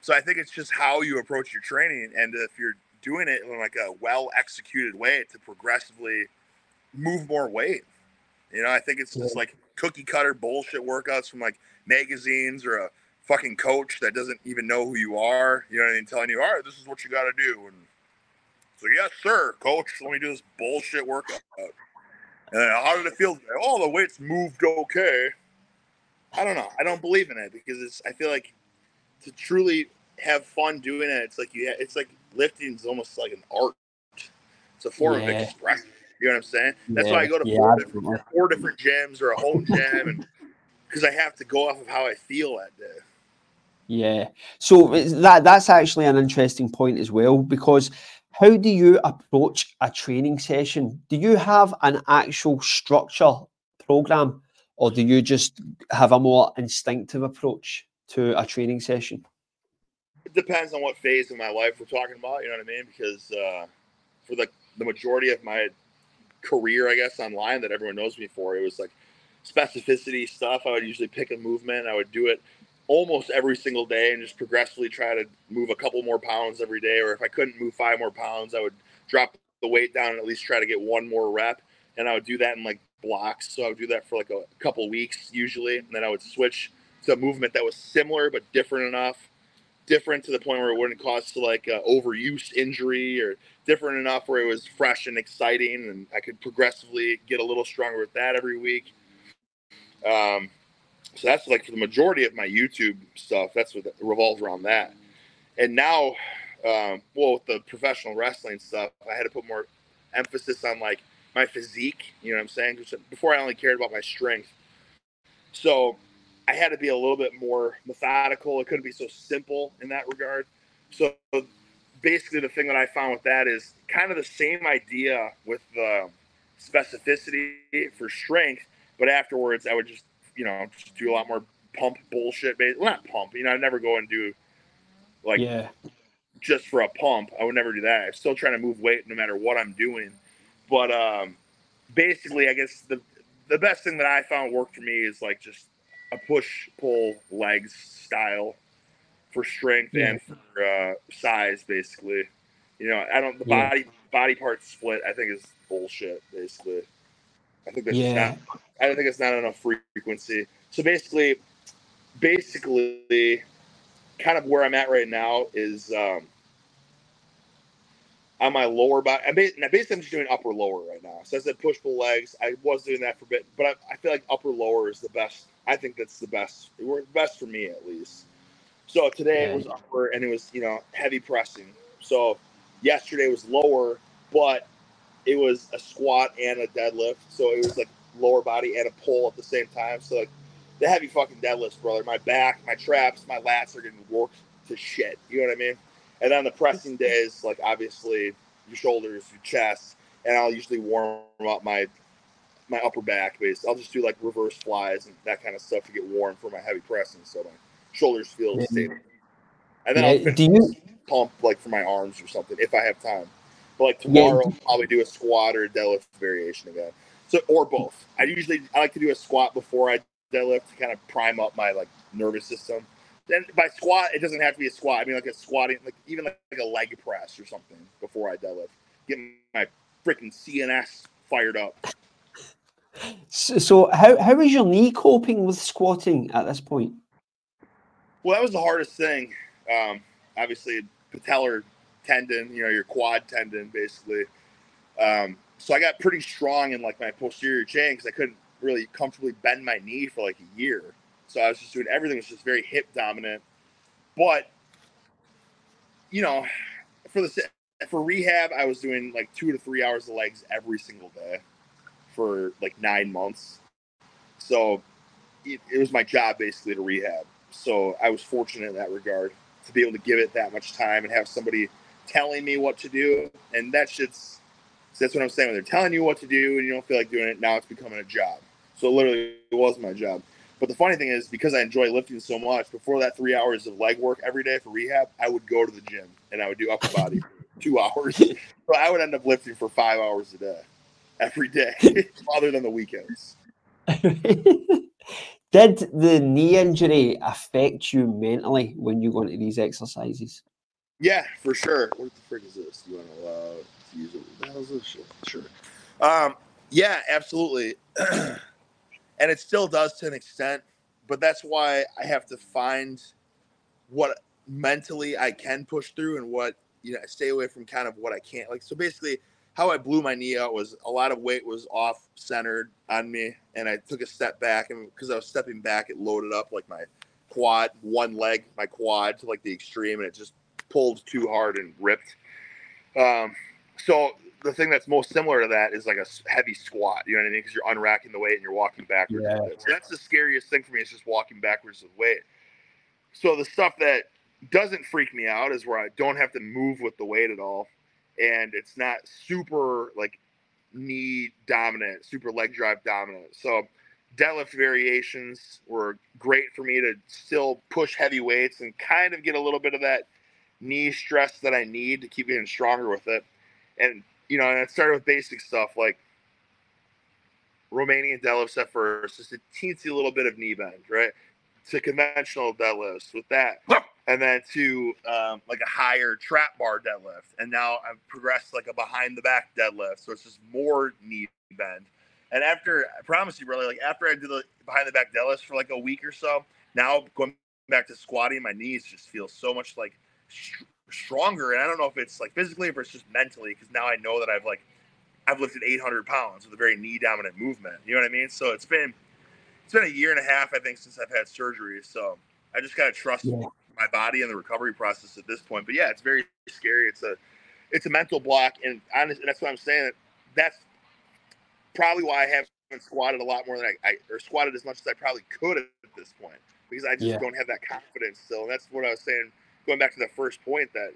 so I think it's just how you approach your training. And if you're doing it in like a well executed way to progressively move more weight, you know, I think it's just like cookie cutter bullshit workouts from like magazines or a fucking coach that doesn't even know who you are, you know what I mean, telling you, all right, this is what you got to do. And so, yes, sir, coach, let me do this bullshit workout. And then, how did it feel? Oh, the weights moved okay. I don't know. I don't believe in it because it's. I feel like to truly have fun doing it, it's like you. It's like lifting is almost like an art. It's a form yeah. of expression. You know what I'm saying? That's yeah. why I go to yeah, four, different, four different gyms or a home gym, and because I have to go off of how I feel that day. Yeah. So that that's actually an interesting point as well because how do you approach a training session? Do you have an actual structure program or do you just have a more instinctive approach to a training session? It depends on what phase of my life we're talking about, you know what I mean? Because uh, for the the majority of my career, I guess, online that everyone knows me for, it was like specificity stuff. I would usually pick a movement, I would do it almost every single day and just progressively try to move a couple more pounds every day. Or if I couldn't move five more pounds, I would drop the weight down and at least try to get one more rep. And I would do that in like blocks. So I would do that for like a couple weeks usually. And then I would switch to a movement that was similar but different enough. Different to the point where it wouldn't cause like uh, overuse injury or different enough where it was fresh and exciting and I could progressively get a little stronger with that every week. Um, so that's like for the majority of my YouTube stuff. That's what revolves around that. And now, um, well, with the professional wrestling stuff, I had to put more emphasis on like my physique. You know what I'm saying? Before I only cared about my strength. So I had to be a little bit more methodical. It couldn't be so simple in that regard. So basically, the thing that I found with that is kind of the same idea with the specificity for strength, but afterwards I would just you know, just do a lot more pump bullshit. Based, well, not pump. You know, I'd never go and do like yeah. just for a pump. I would never do that. I'm still trying to move weight no matter what I'm doing. But um, basically, I guess the the best thing that I found worked for me is like just a push pull legs style for strength yeah. and for uh, size. Basically, you know, I don't the yeah. body body part split. I think is bullshit. Basically, I think that's yeah. not I don't think it's not enough frequency. So basically, basically, kind of where I'm at right now is um, on my lower body. I'm basically, basically I'm just doing upper lower right now. So I said push pull legs. I was doing that for a bit, but I, I feel like upper lower is the best. I think that's the best. It worked best for me at least. So today it was upper and it was you know heavy pressing. So yesterday was lower, but it was a squat and a deadlift. So it was like lower body and a pull at the same time. So like the heavy fucking deadlifts, brother. My back, my traps, my lats are getting worked to shit. You know what I mean? And on the pressing days, like obviously your shoulders, your chest, and I'll usually warm up my my upper back base. I'll just do like reverse flies and that kind of stuff to get warm for my heavy pressing, so my shoulders feel yeah. stable. And then yeah, I'll do you pump like for my arms or something if I have time. But like tomorrow, yeah. I'll probably do a squat or a deadlift variation again. So or both. I usually I like to do a squat before I deadlift to kind of prime up my like nervous system. Then by squat, it doesn't have to be a squat. I mean like a squatting, like even like, like a leg press or something before I deadlift. Get my freaking CNS fired up. So, how how is your knee coping with squatting at this point? Well, that was the hardest thing. Um, obviously, patellar tendon, you know, your quad tendon, basically. Um, so I got pretty strong in like my posterior chain because I couldn't really comfortably bend my knee for like a year. So I was just doing everything was just very hip dominant. But you know, for the for rehab, I was doing like two to three hours of legs every single day for like nine months. So it, it was my job basically to rehab. So I was fortunate in that regard to be able to give it that much time and have somebody telling me what to do. And that shit's so that's what I'm saying. When they're telling you what to do and you don't feel like doing it, now it's becoming a job. So literally, it was my job. But the funny thing is, because I enjoy lifting so much, before that three hours of leg work every day for rehab, I would go to the gym and I would do upper body for two hours. So I would end up lifting for five hours a day every day, other than the weekends. Did the knee injury affect you mentally when you go into these exercises? Yeah, for sure. What the frick is this? You want to allow to use it? What the this shit? Sure. Um, yeah, absolutely. and it still does to an extent, but that's why I have to find what mentally I can push through and what you know stay away from kind of what I can't. Like so, basically, how I blew my knee out was a lot of weight was off centered on me, and I took a step back, and because I was stepping back, it loaded up like my quad, one leg, my quad to like the extreme, and it just pulled too hard and ripped. Um, so the thing that's most similar to that is like a heavy squat. You know what I mean? Because you're unracking the weight and you're walking backwards. Yeah. So that's the scariest thing for me. Is just walking backwards with weight. So the stuff that doesn't freak me out is where I don't have to move with the weight at all, and it's not super like knee dominant, super leg drive dominant. So deadlift variations were great for me to still push heavy weights and kind of get a little bit of that knee stress that I need to keep getting stronger with it and you know, and it started with basic stuff like Romanian deadlifts at first, just a teensy little bit of knee bend, right? to conventional deadlifts with that, and then to um, like a higher trap bar deadlift, and now I've progressed like a behind the back deadlift, so it's just more knee bend. And after, I promise you, brother, like after I do the behind the back deadlift for like a week or so, now going back to squatting, my knees just feel so much like st- stronger. And I don't know if it's like physically or if it's just mentally, because now I know that I've like I've lifted 800 pounds with a very knee dominant movement. You know what I mean? So it's been it's been a year and a half, I think, since I've had surgery. So I just gotta trust yeah. My body and the recovery process at this point. But yeah, it's very scary. It's a it's a mental block, and honest, and that's what I'm saying. That's probably why I haven't squatted a lot more than I, I or squatted as much as I probably could at this point because I just yeah. don't have that confidence still. And that's what I was saying, going back to the first point that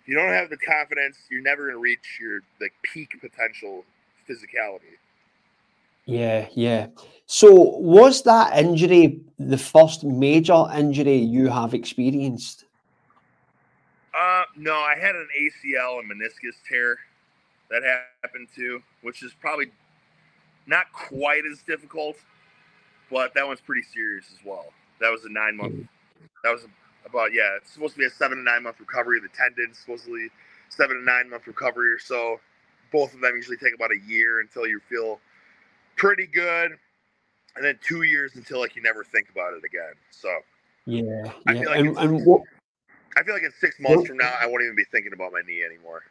if you don't have the confidence, you're never going to reach your like peak potential physicality. Yeah, yeah. So was that injury the first major injury you have experienced? Uh, no, I had an ACL and meniscus tear that happened too, which is probably not quite as difficult, but that one's pretty serious as well. That was a nine month. Mm. That was about yeah. It's supposed to be a seven to nine month recovery. The tendon supposedly seven to nine month recovery or so. Both of them usually take about a year until you feel pretty good, and then two years until like you never think about it again. So yeah, I yeah. Feel like and, and what, I feel like in six months what, from now, I won't even be thinking about my knee anymore.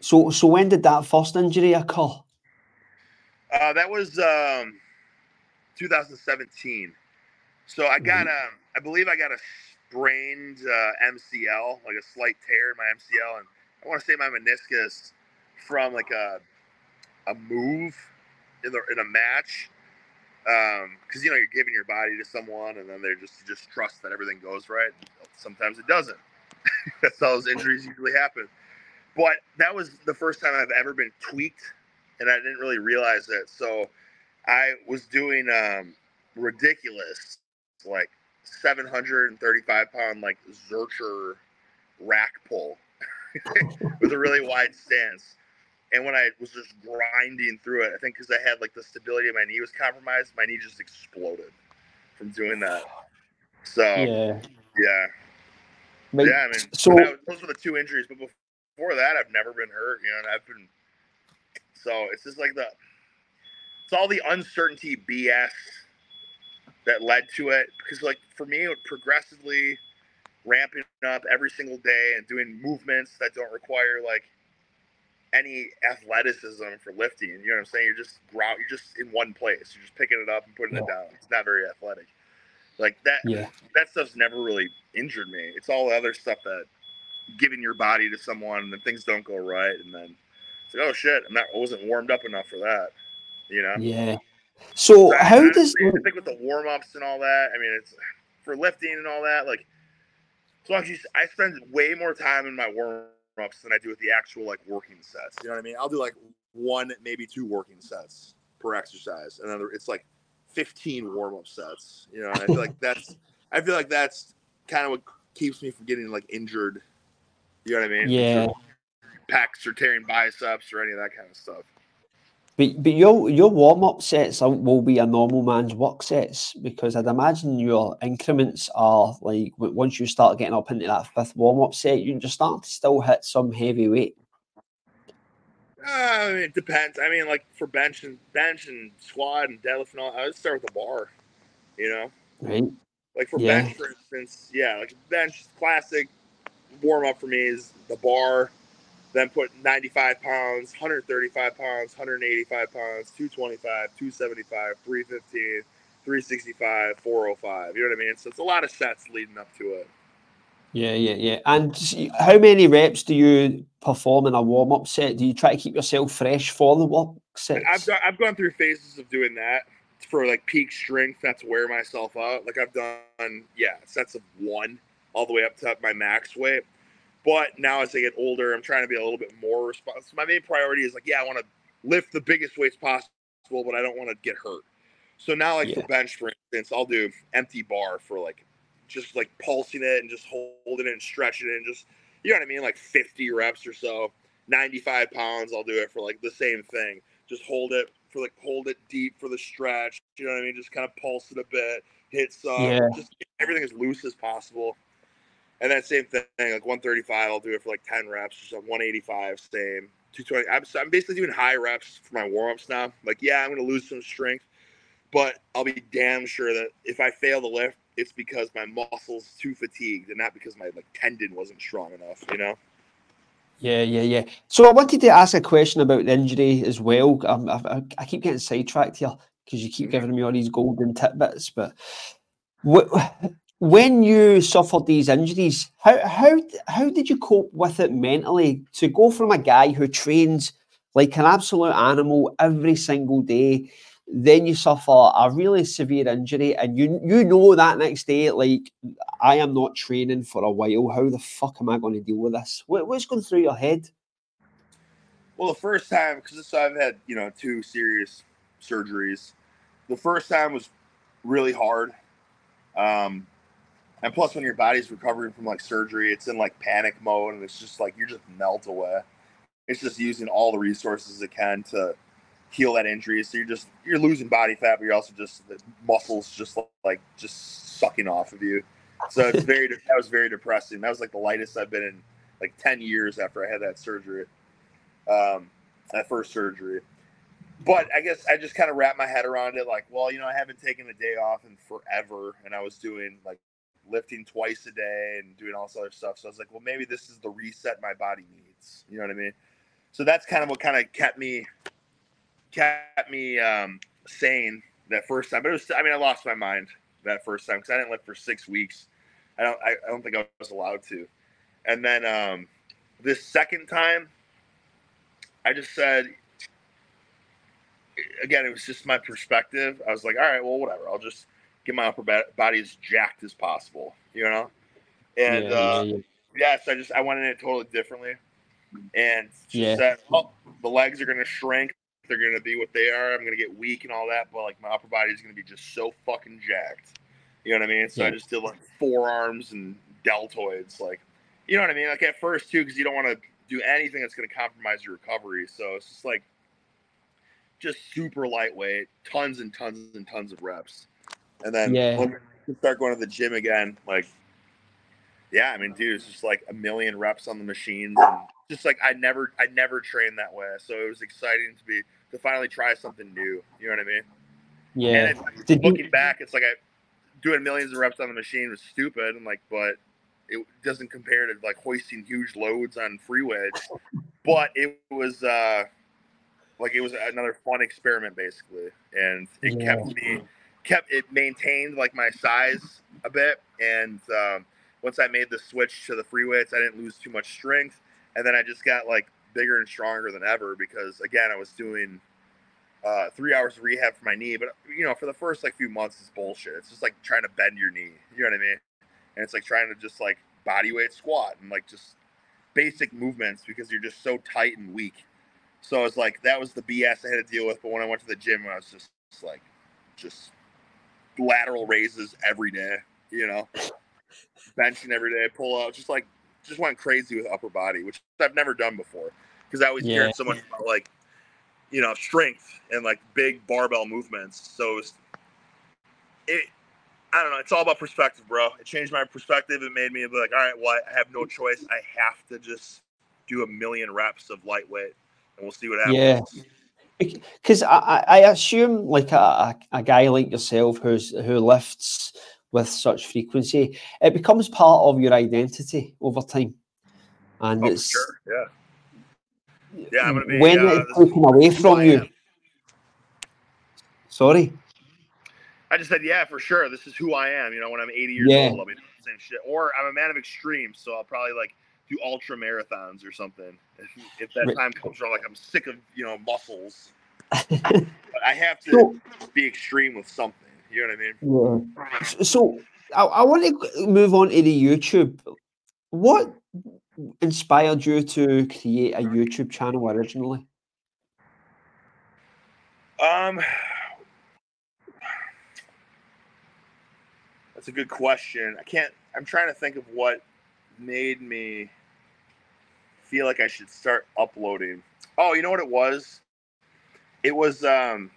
So so when did that first injury occur? Uh, that was um, 2017. So I got mm-hmm. a, I believe I got a sprained uh, MCL, like a slight tear in my MCL, and I want to say my meniscus from like a a move in the in a match. Because um, you know you're giving your body to someone, and then they're just just trust that everything goes right. Sometimes it doesn't. That's how those injuries usually happen. But that was the first time I've ever been tweaked, and I didn't really realize it. So I was doing um, ridiculous like 735 pound like Zercher rack pull with a really wide stance. And when I was just grinding through it, I think because I had like the stability of my knee was compromised, my knee just exploded from doing that. So yeah, yeah, but, yeah. I mean, so was, those were the two injuries, but before that, I've never been hurt. You know, and I've been so it's just like the it's all the uncertainty BS that led to it because like for me it progressively ramping up every single day and doing movements that don't require like any athleticism for lifting. You know what I'm saying? You're just ground, you're just in one place. You're just picking it up and putting yeah. it down. It's not very athletic. Like that. Yeah. That stuff's never really injured me. It's all the other stuff that giving your body to someone and then things don't go right, and then it's like, oh shit, I'm not, I wasn't warmed up enough for that. You know? Yeah. So, so how does I think with the warm ups and all that? I mean, it's for lifting and all that. Like, as long as you, I spend way more time in my warm ups than I do with the actual like working sets. You know what I mean? I'll do like one, maybe two working sets per exercise, and then it's like 15 warm up sets. You know, I feel like that's, I feel like that's kind of what keeps me from getting like injured. You know what I mean? Yeah. Pecs or tearing biceps or any of that kind of stuff. But but your your warm up sets will be a normal man's work sets because I'd imagine your increments are like once you start getting up into that fifth warm up set, you just start to still hit some heavy weight. Uh, it depends. I mean, like for bench and bench and squat and deadlift and all, I would start with the bar. You know, right? Like for yeah. bench, for instance, yeah, like bench classic warm up for me is the bar then put 95 pounds, 135 pounds, 185 pounds, 225, 275, 315, 365, 405. You know what I mean? So it's a lot of sets leading up to it. Yeah, yeah, yeah. And how many reps do you perform in a warm up set? Do you try to keep yourself fresh for the work sets? I've, done, I've gone through phases of doing that for like peak strength, That's wear myself out. Like I've done, yeah, sets of one all the way up to my max weight. But now as I get older, I'm trying to be a little bit more responsible. My main priority is like, yeah, I want to lift the biggest weights possible, but I don't want to get hurt. So now, like yeah. for bench, for instance, I'll do empty bar for like just like pulsing it and just holding it and stretching it and just you know what I mean, like 50 reps or so. 95 pounds, I'll do it for like the same thing. Just hold it for like hold it deep for the stretch. You know what I mean? Just kind of pulse it a bit, hit some, Yeah. just everything as loose as possible. And that same thing, like 135, I'll do it for like 10 reps, or like 185, same. 220. I'm, I'm basically doing high reps for my warm ups now. Like, yeah, I'm going to lose some strength, but I'll be damn sure that if I fail the lift, it's because my muscles too fatigued and not because my like tendon wasn't strong enough, you know? Yeah, yeah, yeah. So I wanted to ask a question about the injury as well. Um, I, I, keep getting sidetracked here because you keep giving me all these golden tidbits. But wh- when you suffered these injuries, how how how did you cope with it mentally? To go from a guy who trains like an absolute animal every single day, then you suffer a really severe injury, and you you know that next day, like I am not training for a while. How the fuck am I going to deal with this? What, what's going through your head? Well, the first time, because I've had, you know, two serious surgeries. The first time was really hard. Um, and plus, when your body's recovering from like surgery, it's in like panic mode and it's just like you just melt away. It's just using all the resources it can to heal that injury. So you're just, you're losing body fat, but you're also just, the muscles just like, just sucking off of you. So it's very, that was very depressing. That was like the lightest I've been in like 10 years after I had that surgery um, that first surgery. But I guess I just kind of wrapped my head around it, like, well, you know, I haven't taken a day off in forever, and I was doing like lifting twice a day and doing all this other stuff. So I was like, well, maybe this is the reset my body needs. You know what I mean? So that's kind of what kind of kept me kept me um, sane that first time. But it was, I mean, I lost my mind that first time because I didn't lift for six weeks. I don't, I, I don't think I was allowed to. And then um, this second time, I just said, again, it was just my perspective. I was like, all right, well, whatever. I'll just get my upper body as jacked as possible, you know? And yeah, uh, yeah, yeah. so I just, I went in it totally differently. And she Yeah. said, oh, the legs are going to shrink. They're going to be what they are. I'm going to get weak and all that. But like my upper body is going to be just so fucking jacked. You know what I mean? So I just did like forearms and deltoids. Like, you know what I mean? Like at first, too, because you don't want to do anything that's going to compromise your recovery. So it's just like, just super lightweight, tons and tons and tons of reps. And then Yeah. you start going to the gym again, like, yeah, I mean, dude, it's just like a million reps on the machines, and just like I never, I never trained that way, so it was exciting to be to finally try something new. You know what I mean? yeah. And it's, Did you- looking back, it's like I doing millions of reps on the machine was stupid, and like, but it doesn't compare to like hoisting huge loads on free weights. but it was uh like it was another fun experiment basically, and it Yeah. kept me kept it maintained like my size a bit, and um, once I made the switch to the free weights, I didn't lose too much strength, and then I just got like bigger and stronger than ever because again I was doing uh, three hours of rehab for my knee. But you know, for the first like few months, it's bullshit. It's just like trying to bend your knee. You know what I mean? And it's like trying to just like body weight squat and like just basic movements because you're just so tight and weak. So it's like that was the BS I had to deal with. But when I went to the gym, I was just, just like, just lateral raises every day. You know, benching every day, pull out, just like just went crazy with upper body, which I've never done before because I always Yeah. heard so much about like you know strength and like big barbell movements. So it, was, it I don't know. It's all about perspective, bro. It changed my perspective. It made me be like, all right, well, I have no choice. I have to just do a million reps of lightweight, and we'll see what happens. Yeah. Because I, I assume like a, a, a guy like yourself who's who lifts with such frequency, it becomes part of your identity over time, and Oh, it's sure. Yeah. Yeah, I'm gonna be. when uh, it's taken away from you. Sorry. I just said, yeah, for sure. This is who I am. You know, when I'm 80 years Yeah. old, I'll be doing the same shit. Or I'm a man of extremes, so I'll probably like do ultra marathons or something. If, if that time comes around, like I'm sick of you know muscles, but I have to So, be extreme with something. You know what I mean? yeah. S- So I, I want to move on to the YouTube. What inspired you to create a YouTube channel originally? Um, that's a good question. I can't. I'm trying to think of what made me feel like I should start uploading. Oh, you know what it was? it was um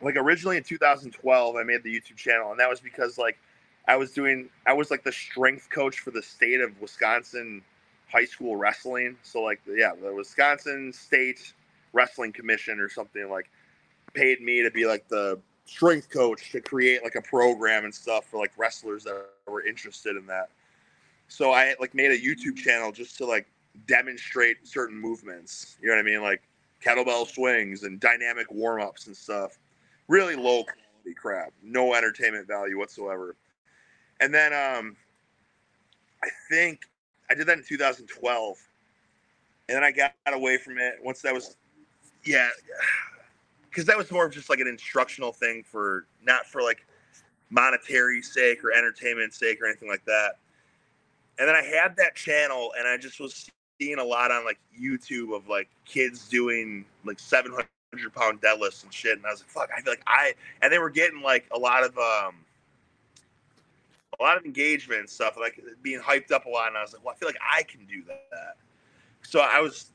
like originally in 2012 I made the YouTube channel and that was because like I was doing I was like the strength coach for the state of Wisconsin high school wrestling. So like yeah, the Wisconsin State Wrestling Commission or something like paid me to be like the strength coach to create like a program and stuff for like wrestlers that were interested in that. So I like made a YouTube channel just to like demonstrate certain movements. You know what I mean? Like kettlebell swings and dynamic warm ups and stuff. Really low quality crap, no entertainment value whatsoever. And then um, I think I did that in 2012, and then I got away from it once that was, yeah, because that was more of just like an instructional thing for not for like monetary sake or entertainment sake or anything like that. And then I had that channel, and I just was seeing a lot on like YouTube of like kids doing like 700 pound deadlifts and shit. And I was like, fuck, I feel like I, and they were getting like a lot of, um, a lot of engagement and stuff, like being hyped up a lot. And I was like, well, I feel like I can do that. So I was,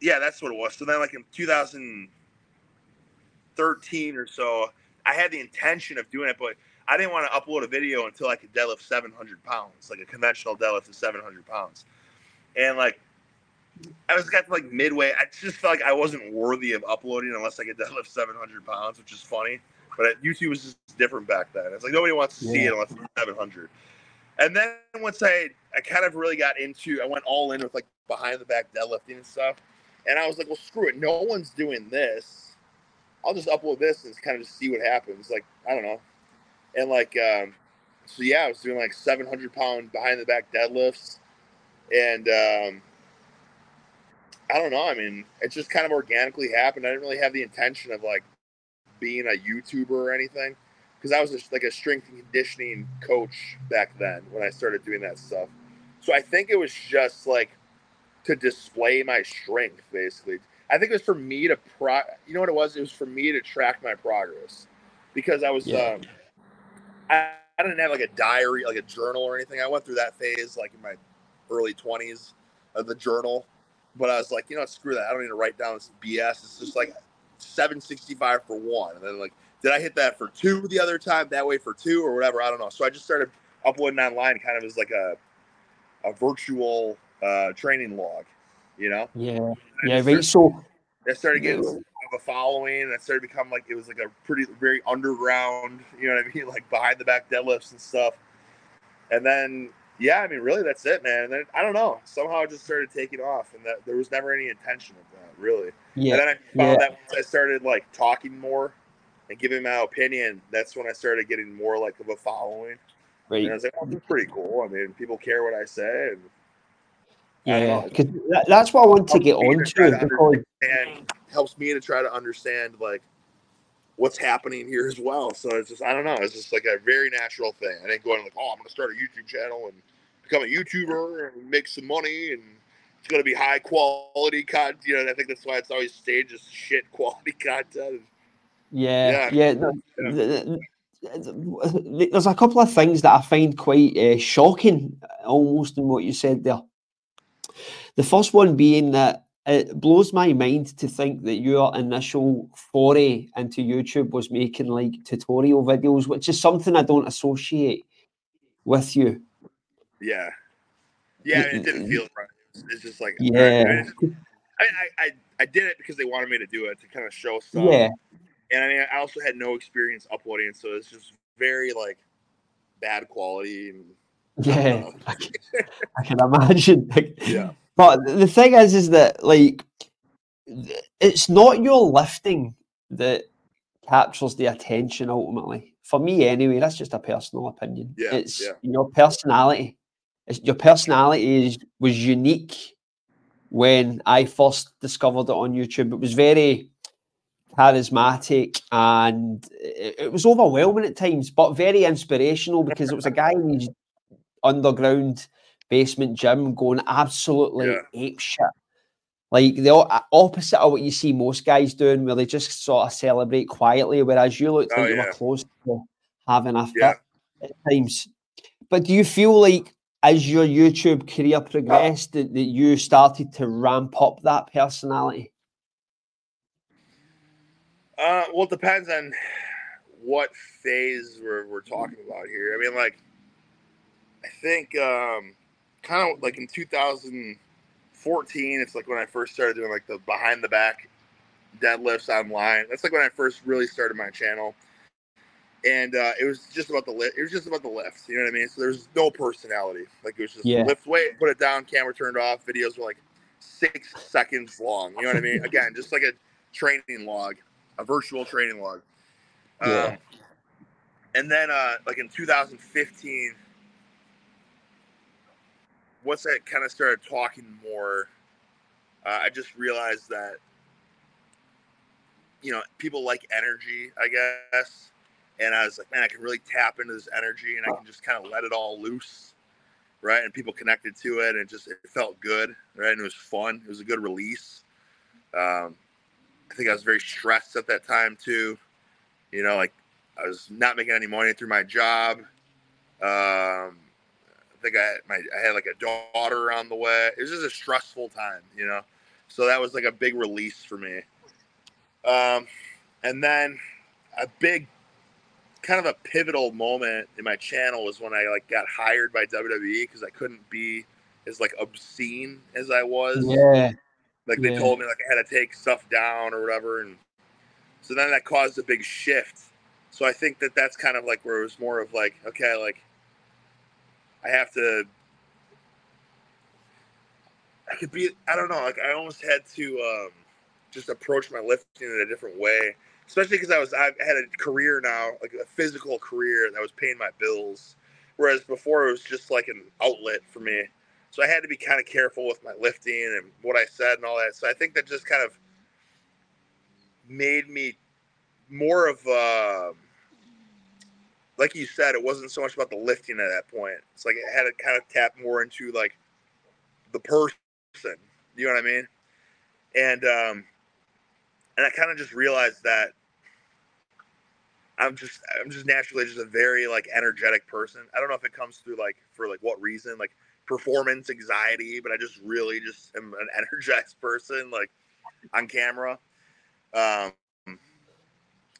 yeah, that's what it was. So then, like in 2013 or so, I had the intention of doing it, but I didn't want to upload a video until I could deadlift 700 pounds, like a conventional deadlift of 700 pounds. And like, I was got to like midway. I just felt like I wasn't worthy of uploading unless I could deadlift 700 pounds, which is funny. But YouTube was just different back then. It's like nobody wants to yeah. see it unless it's 700. And then once I I kind of really got into, I went all in with like behind the back deadlifting and stuff. And I was like, well, screw it. No one's doing this. I'll just upload this and kind of just see what happens. Like I don't know. And like, um, so yeah, I was doing like 700 pound behind the back deadlifts, and um, I don't know. I mean, it just kind of organically happened. I didn't really have the intention of like being a YouTuber or anything because I was just like a strength and conditioning coach back then when I started doing that stuff. So I think it was just like to display my strength, basically. I think it was for me to pro. You know what it was? It was for me to track my progress because I was. Yeah. Um, I, I didn't have like a diary, like a journal or anything. I went through that phase like in my early twenties of the journal, but I was like, you know, screw that. I don't need to write down this BS. It's just like 765 for one. And then like, did I hit that for two the other time? That way for two or whatever. I don't know. So I just started uploading online kind of as like a, a virtual uh, training log, you know? Yeah. Yeah. Right. So I started getting a following and I started becoming like, it was like a pretty, very underground, you know what I mean? Like behind the back deadlifts and stuff. And then yeah, I mean, really, that's it, man. And then I don't know. Somehow it just started taking off, and that there was never any intention of that, really. Yeah. And then I found yeah. that once I started like talking more and giving my opinion, that's when I started getting more like of a following. Right. And I was like, oh, that's pretty cool. I mean, people care what I say, and yeah, because that's what I want to get on to. And helps me to try to understand like what's happening here as well. So it's just I don't know. It's just like a very natural thing. I didn't go in like, oh, I'm gonna start a YouTube channel and become a YouTuber and make some money and it's gonna be high quality content. You know, and I think that's why it's always staged as shit quality content. Yeah, yeah. yeah. There's a couple of things that I find quite uh, shocking, almost in what you said there. The first one being that it blows my mind to think that your initial foray into YouTube was making like tutorial videos, which is something I don't associate with you. Yeah, yeah, it didn't feel right. It's just like yeah. I, I, I did it because they wanted me to do it to kind of show stuff. Yeah. And I mean, I also had no experience uploading, so it's just very like bad quality. And, yeah, I, I can imagine. yeah. But the thing is, is that like it's not your lifting that captures the attention ultimately. For me, anyway, that's just a personal opinion. Yeah, it's yeah. your personality. It's, your personality is, was unique when I first discovered it on YouTube. It was very charismatic and it, it was overwhelming at times, but very inspirational because it was a guy in his underground basement gym going absolutely yeah. ape shit. Like the opposite of what you see most guys doing, where they just sort of celebrate quietly, whereas you looked oh, like yeah. you were close to having a fit yeah. at times. But do you feel like as your YouTube career progressed, that, that you started to ramp up that personality? Uh, well, it depends on what phase we're, we're talking about here. I mean, like, I think um, kind of like in 2014, it's like when I first started doing like the behind the back deadlifts online. That's like when I first really started my channel. And uh, it was just about the lift. It was just about the lifts. You know what I mean? So there's no personality. Like it was just Yeah. lift weight, put it down, camera turned off. Videos were like six seconds long. You know what I mean? Again, just like a training log, a virtual training log. Um, Yeah. and then, uh, like in 2015, once I kind of started talking more, uh, I just realized that, you know, people like energy, I guess. And I was like, man, I can really tap into this energy and I can just kind of let it all loose. Right. And people connected to it and it just, it felt good. Right. And it was fun. It was a good release. Um, I think I was very stressed at that time too. You know, like I was not making any money through my job. Um, think I my I had like a daughter on the way. It was just a stressful time, you know. So that was like a big release for me. Um, and then a big kind of a pivotal moment in my channel was when I like got hired by WWE because I couldn't be as like obscene as I was. Yeah. Like they Yeah. told me like I had to take stuff down or whatever, and so then that caused a big shift. So I think that that's kind of like where it was more of like, okay, like I have to. I could be. I don't know. Like I almost had to um, just approach my lifting in a different way, especially because I was I had a career now, like a physical career that was paying my bills, whereas before it was just like an outlet for me. So I had to be kind of careful with my lifting and what I said and all that. So I think that just kind of made me more of uh, like you said, it wasn't so much about the lifting at that point. It's like it had to kind of tap more into like the person. You know what I mean? And um, and I kind of just realized that I'm just I'm just naturally just a very like energetic person. I don't know if it comes through like for like what reason, like performance anxiety, but I just really just am an energized person, like on camera. Um,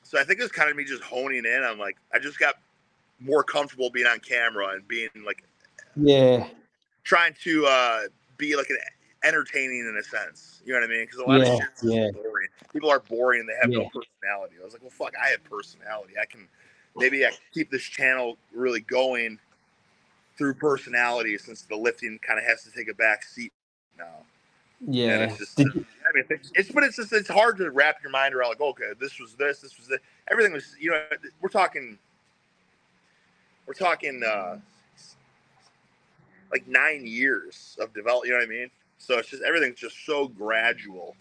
so I think it was kind of me just honing in on like I just got more comfortable being on camera and being like Yeah. trying to uh, be like an entertaining in a sense. You know what I mean? Because a lot Yeah, of just yeah. boring. People are boring and they have no personality. I was like, well, fuck, I have personality. I can maybe I can keep this channel really going through personality since the lifting kind of has to take a back seat now. And Yeah. it's just, Did- I mean, it's, it's but it's just it's hard to wrap your mind around. Like, okay, this was this, this was it. Everything was, you know, we're talking, we're talking, uh like nine years of develop. You know what I mean? So it's just everything's just so gradual.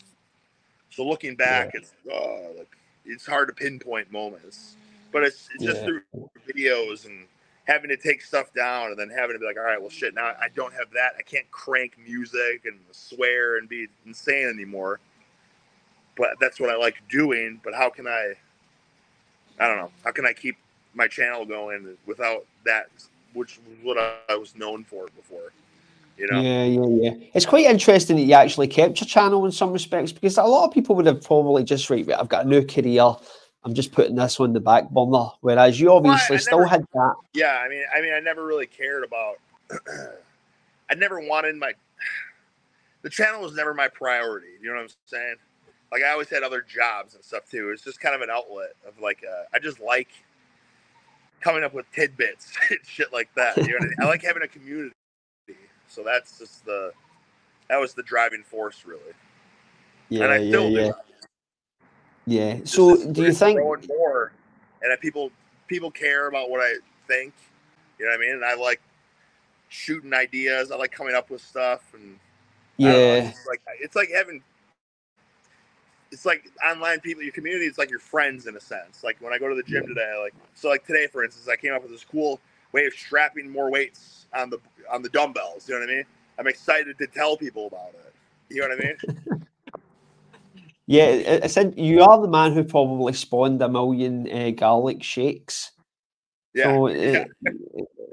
So looking back, it's uh, like it's hard to pinpoint moments, but it's, it's just Yeah. through videos and having to take stuff down and then having to be like, all right, well, shit, now I don't have that. I can't crank music and swear and be insane anymore. But that's what I like doing. But how can I? I don't know. How can I keep my channel going without that, which was what I was known for before? You know? Yeah, yeah, yeah. It's quite interesting that you actually kept your channel in some respects because a lot of people would have probably just right. I've got a new career. I'm just putting this on the back burner. Whereas you obviously I still never- had that. Yeah, I mean, I mean, I never really cared about. I never wanted my. The channel was never my priority. You know what I'm saying? Like I always had other jobs and stuff too. It's just kind of an outlet of like uh, I just like coming up with tidbits and shit like that. You know what I mean? I like having a community. So that's just the that was the driving force really. Yeah, and I yeah, still yeah, yeah. Just So, do you think? more and that people people care about what I think? You know what I mean? And I like shooting ideas. I like coming up with stuff and don't know, Yeah, it's like it's like having it's like online people, your community. It's like your friends in a sense. Like when I go to the gym today, like so, like today, for instance, I came up with this cool way of strapping more weights on the on the dumbbells. You know what I mean? I'm excited to tell people about it. You know what I mean? yeah. I- I said you are the man who probably spawned a million uh, garlic shakes. Yeah. So it,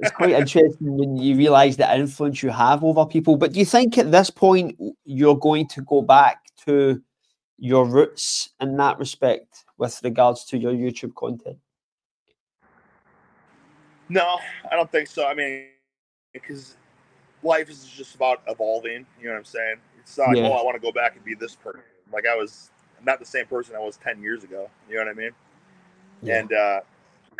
it's quite interesting when you realise the influence you have over people. But do you think at this point you're going to go back to your roots in that respect with regards to your YouTube content? No, I don't think so. I mean, because life is just about evolving. You know what I'm saying? It's not like, Yeah. oh, I want to go back and be this person. Like I was not the same person I was 10 years ago. You know what I mean? And uh,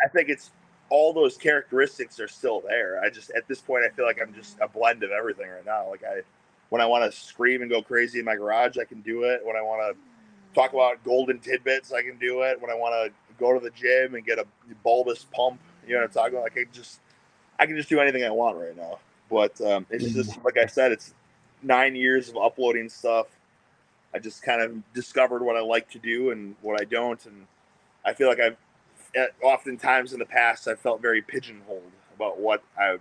I think it's all those characteristics are still there. I just at this point I feel like I'm just a blend of everything right now. Like I when I want to scream and go crazy in my garage, I can do it. When I want to talk about golden tidbits, I can do it. When I want to go to the gym and get a bulbous pump, you know what I'm talking about? Like I just I can just do anything I want right now. But um, it's just like I said, it's nine years of uploading stuff. I just kind of discovered what I like to do and what I don't, and I feel like I've at- oftentimes in the past I felt very pigeonholed about what I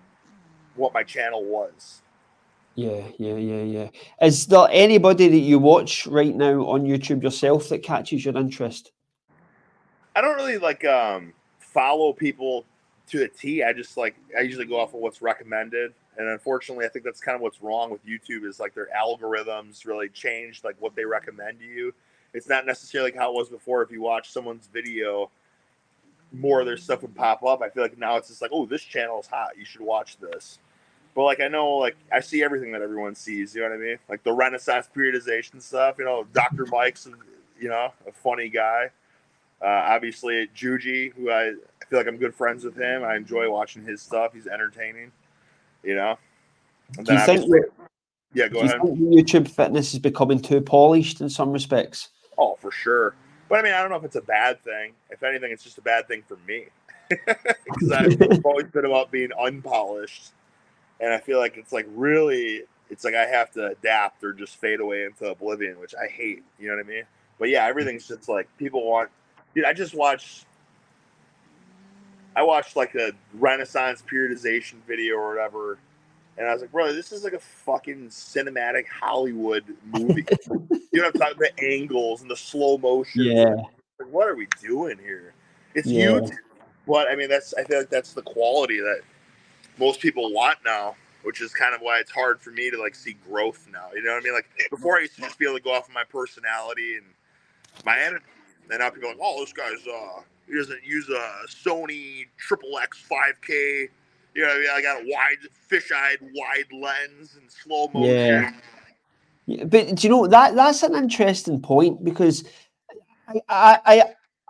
what my channel was. Yeah, yeah, yeah, yeah. Is there anybody that you watch right now on YouTube yourself that catches your interest? I don't really like um, follow people to a T. I just like I usually go off of what's recommended, and unfortunately, I think that's kind of what's wrong with YouTube is like their algorithms really changed like what they recommend to you. It's not necessarily like how it was before. If you watch someone's video, more of their stuff would pop up. I feel like now it's just like, oh, this channel is hot. You should watch this. But like I know, like I see everything that everyone sees. You know what I mean? Like the Renaissance periodization stuff. You know, Dr. Mike's, you know, a funny guy. Uh, obviously, Juji, who I, I feel like I'm good friends with him. I enjoy watching his stuff. He's entertaining. You know. Do you think yeah, go ahead. think YouTube fitness is becoming too polished in some respects? Oh, for sure. But I mean, I don't know if it's a bad thing. If anything, it's just a bad thing for me. Because I've always been about being unpolished. And I feel like it's like really, it's like I have to adapt or just fade away into oblivion, which I hate. You know what I mean? But yeah, everything's just like people want. Dude, I just watched. I watched like a Renaissance periodization video or whatever. And I was like, bro, this is like a fucking cinematic Hollywood movie. you know what I'm talking about? The angles and the slow motion. Yeah, Like, what are we doing here? It's Yeah. huge, but I mean, that's I feel like that's the quality that most people want now, which is kind of why it's hard for me to like see growth now. You know what I mean? Like before, I used to just be able to go off of my personality and my energy, and now people are like, oh, this guy's uh, he doesn't use a Sony Triple X 5K. You know, what I mean? I got a wide, fish-eyed, wide lens and slow motion. Yeah. Yeah, but do you know that that's an interesting point because I, I, I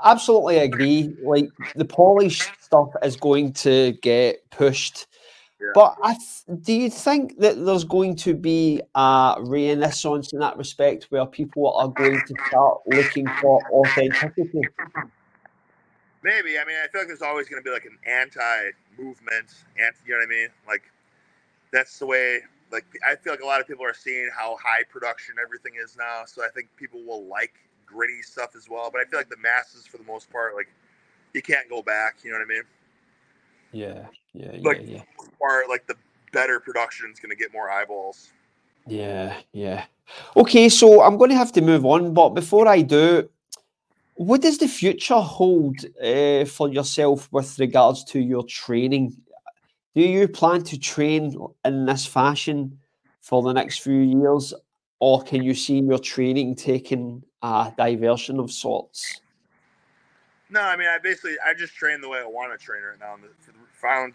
absolutely agree. Like the polished stuff is going to get pushed, Yeah. but I th- do you think that there's going to be a renaissance in that respect where people are going to start looking for authenticity? Maybe. I mean, I feel like there's always going to be like an anti-movement. Anti, you know what I mean? Like that's the way. Like I feel like a lot of people are seeing how high production everything is now. So I think people will like gritty stuff as well. But I feel like the masses, for the most part, like you can't go back. You know what I mean? Yeah, yeah, yeah, Like- yeah. Or like the better production is going to get more eyeballs. Yeah, yeah. Okay, so I'm going to have to move on, but before I do, what does the future hold uh, for yourself with regards to your training? Do you plan to train in this fashion for the next few years, or can you see your training taking a diversion of sorts? No, I mean, I basically I just train the way I want to train right now, and it's found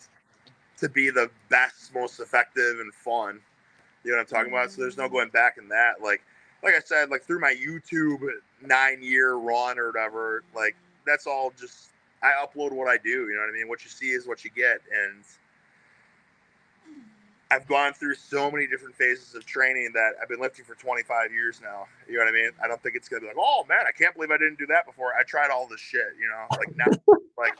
to be the best, most effective, and fun. You know what I'm talking about? So there's no going back in that. Like, like I said, like through my YouTube nine year run or whatever, like that's all just I upload what I do. You know what I mean? What you see is what you get, and I've gone through so many different phases of training that I've been lifting for 25 years now. You know what I mean? I don't think it's gonna be like, oh man, I can't believe I didn't do that before. I tried all this shit. You know, like now, like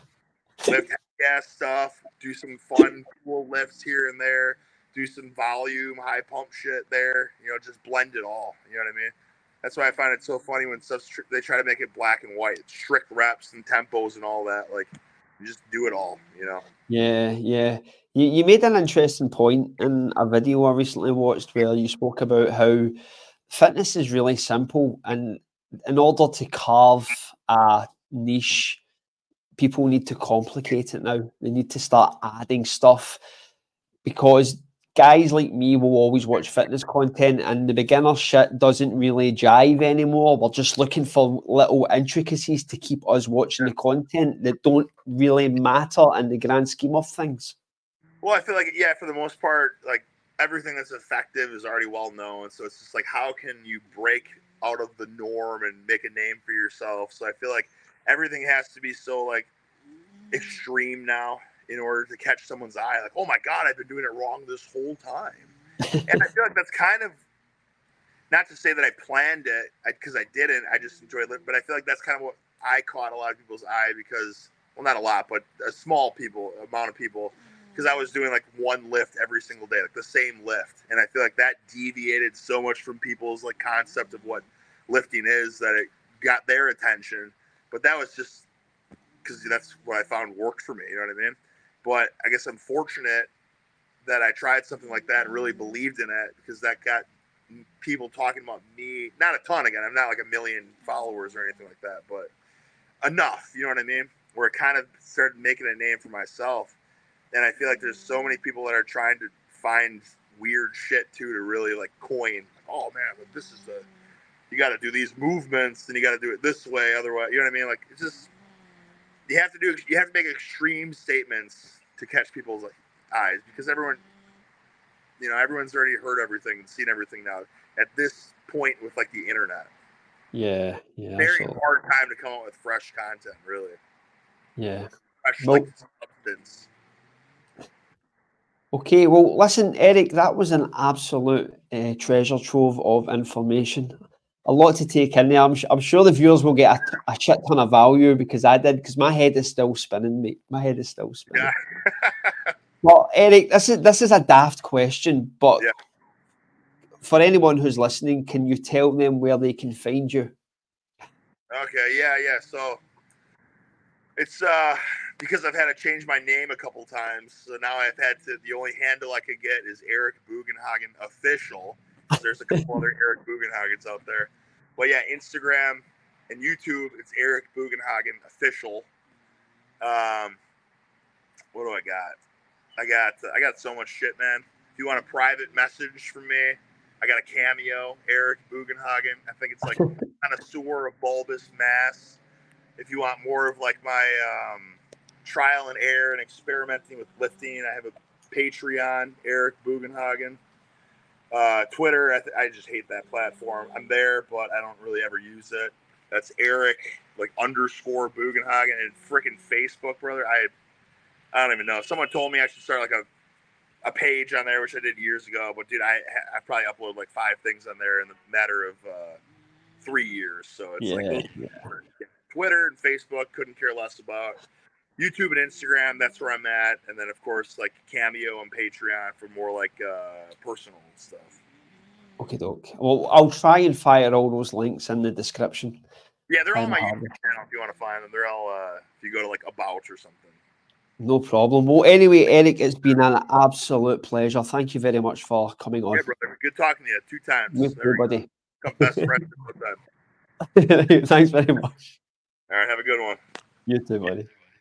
lift gas stuff, do some fun, cool lifts here and there, do some volume, high pump shit there. You know, just blend it all. You know what I mean? That's why I find it so funny when stuff they try to make it black and white, strict reps and tempos and all that. Like, you just do it all. You know? Yeah, yeah. You, you made an interesting point in a video I recently watched where you spoke about how fitness is really simple, and in order to carve a niche, people need to complicate it now. They need to start adding stuff because guys like me will always watch fitness content, and the beginner shit doesn't really jive anymore. We're just looking for little intricacies to keep us watching the content that don't really matter in the grand scheme of things. Well, I feel like yeah, for the most part, like everything that's effective is already well known. So it's just like how can you break out of the norm and make a name for yourself? So I feel like everything has to be so like extreme now in order to catch someone's eye. Like, oh my god, I've been doing it wrong this whole time. and I feel like that's kind of not to say that I planned it because I, I, didn't. I just enjoyed it, but I feel like that's kind of what I caught a lot of people's eye because, well, not a lot, but a small people amount of people because I was doing like one lift every single day, like the same lift, and I feel like that deviated so much from people's like concept of what lifting is that it got their attention. But that was just because that's what I found worked for me. You know what I mean? But I guess I'm fortunate that I tried something like that and really believed in it because that got people talking about me. Not a ton again. I'm not like a million followers or anything like that, but enough. You know what I mean? Where it kind of started making a name for myself. And I feel like there's so many people that are trying to find weird shit too to really like coin. Like, oh man, but this is the you got to do these movements and you got to do it this way. Otherwise, you know what I mean? Like it's just you have to do you have to make extreme statements to catch people's like, eyes because everyone you know everyone's already heard everything and seen everything now at this point with like the internet yeah yeah very absolutely. hard time to come up with fresh content really yeah fresh well, like, substance okay well listen eric that was an absolute uh, treasure trove of information a lot to take in there. I'm, I'm sure the viewers will get a, a shit ton of value because I did, because my head is still spinning, mate. My head is still spinning. Yeah. well, Eric, this is this is a daft question, but yeah. for anyone who's listening, can you tell them where they can find you? Okay, yeah, yeah. So it's uh because I've had to change my name a couple times. So now I've had to the only handle I could get is Eric Bugenhagen official. There's a couple other Eric Bugenhagens out there. But yeah, Instagram and YouTube, it's Eric Bugenhagen official. Um, what do I got? I got I got so much shit, man. If you want a private message from me, I got a cameo, Eric Bugenhagen. I think it's like kind of sewer of bulbous mass. If you want more of like my um, trial and error and experimenting with lifting, I have a Patreon, Eric Bugenhagen. Uh, Twitter, I, th- I just hate that platform. I'm there, but I don't really ever use it. That's Eric, like underscore Bugenhagen, and freaking Facebook, brother. I I don't even know. Someone told me I should start like a a page on there, which I did years ago. But dude, I I probably uploaded like five things on there in the matter of uh, three years. So it's yeah, like yeah. Twitter and Facebook couldn't care less about. YouTube and Instagram, that's where I'm at, and then of course like Cameo and Patreon for more like uh, personal stuff. Okay, doke. Well, I'll try and fire all those links in the description. Yeah, they're on my YouTube channel if you want to find them. They're all uh, if you go to like about or something. No problem. Well, anyway, Eric, it's been an absolute pleasure. Thank you very much for coming on. Yeah, brother. Good talking to you two times. You too, buddy. Best friends Thanks very much. All right, have a good one. You too, buddy.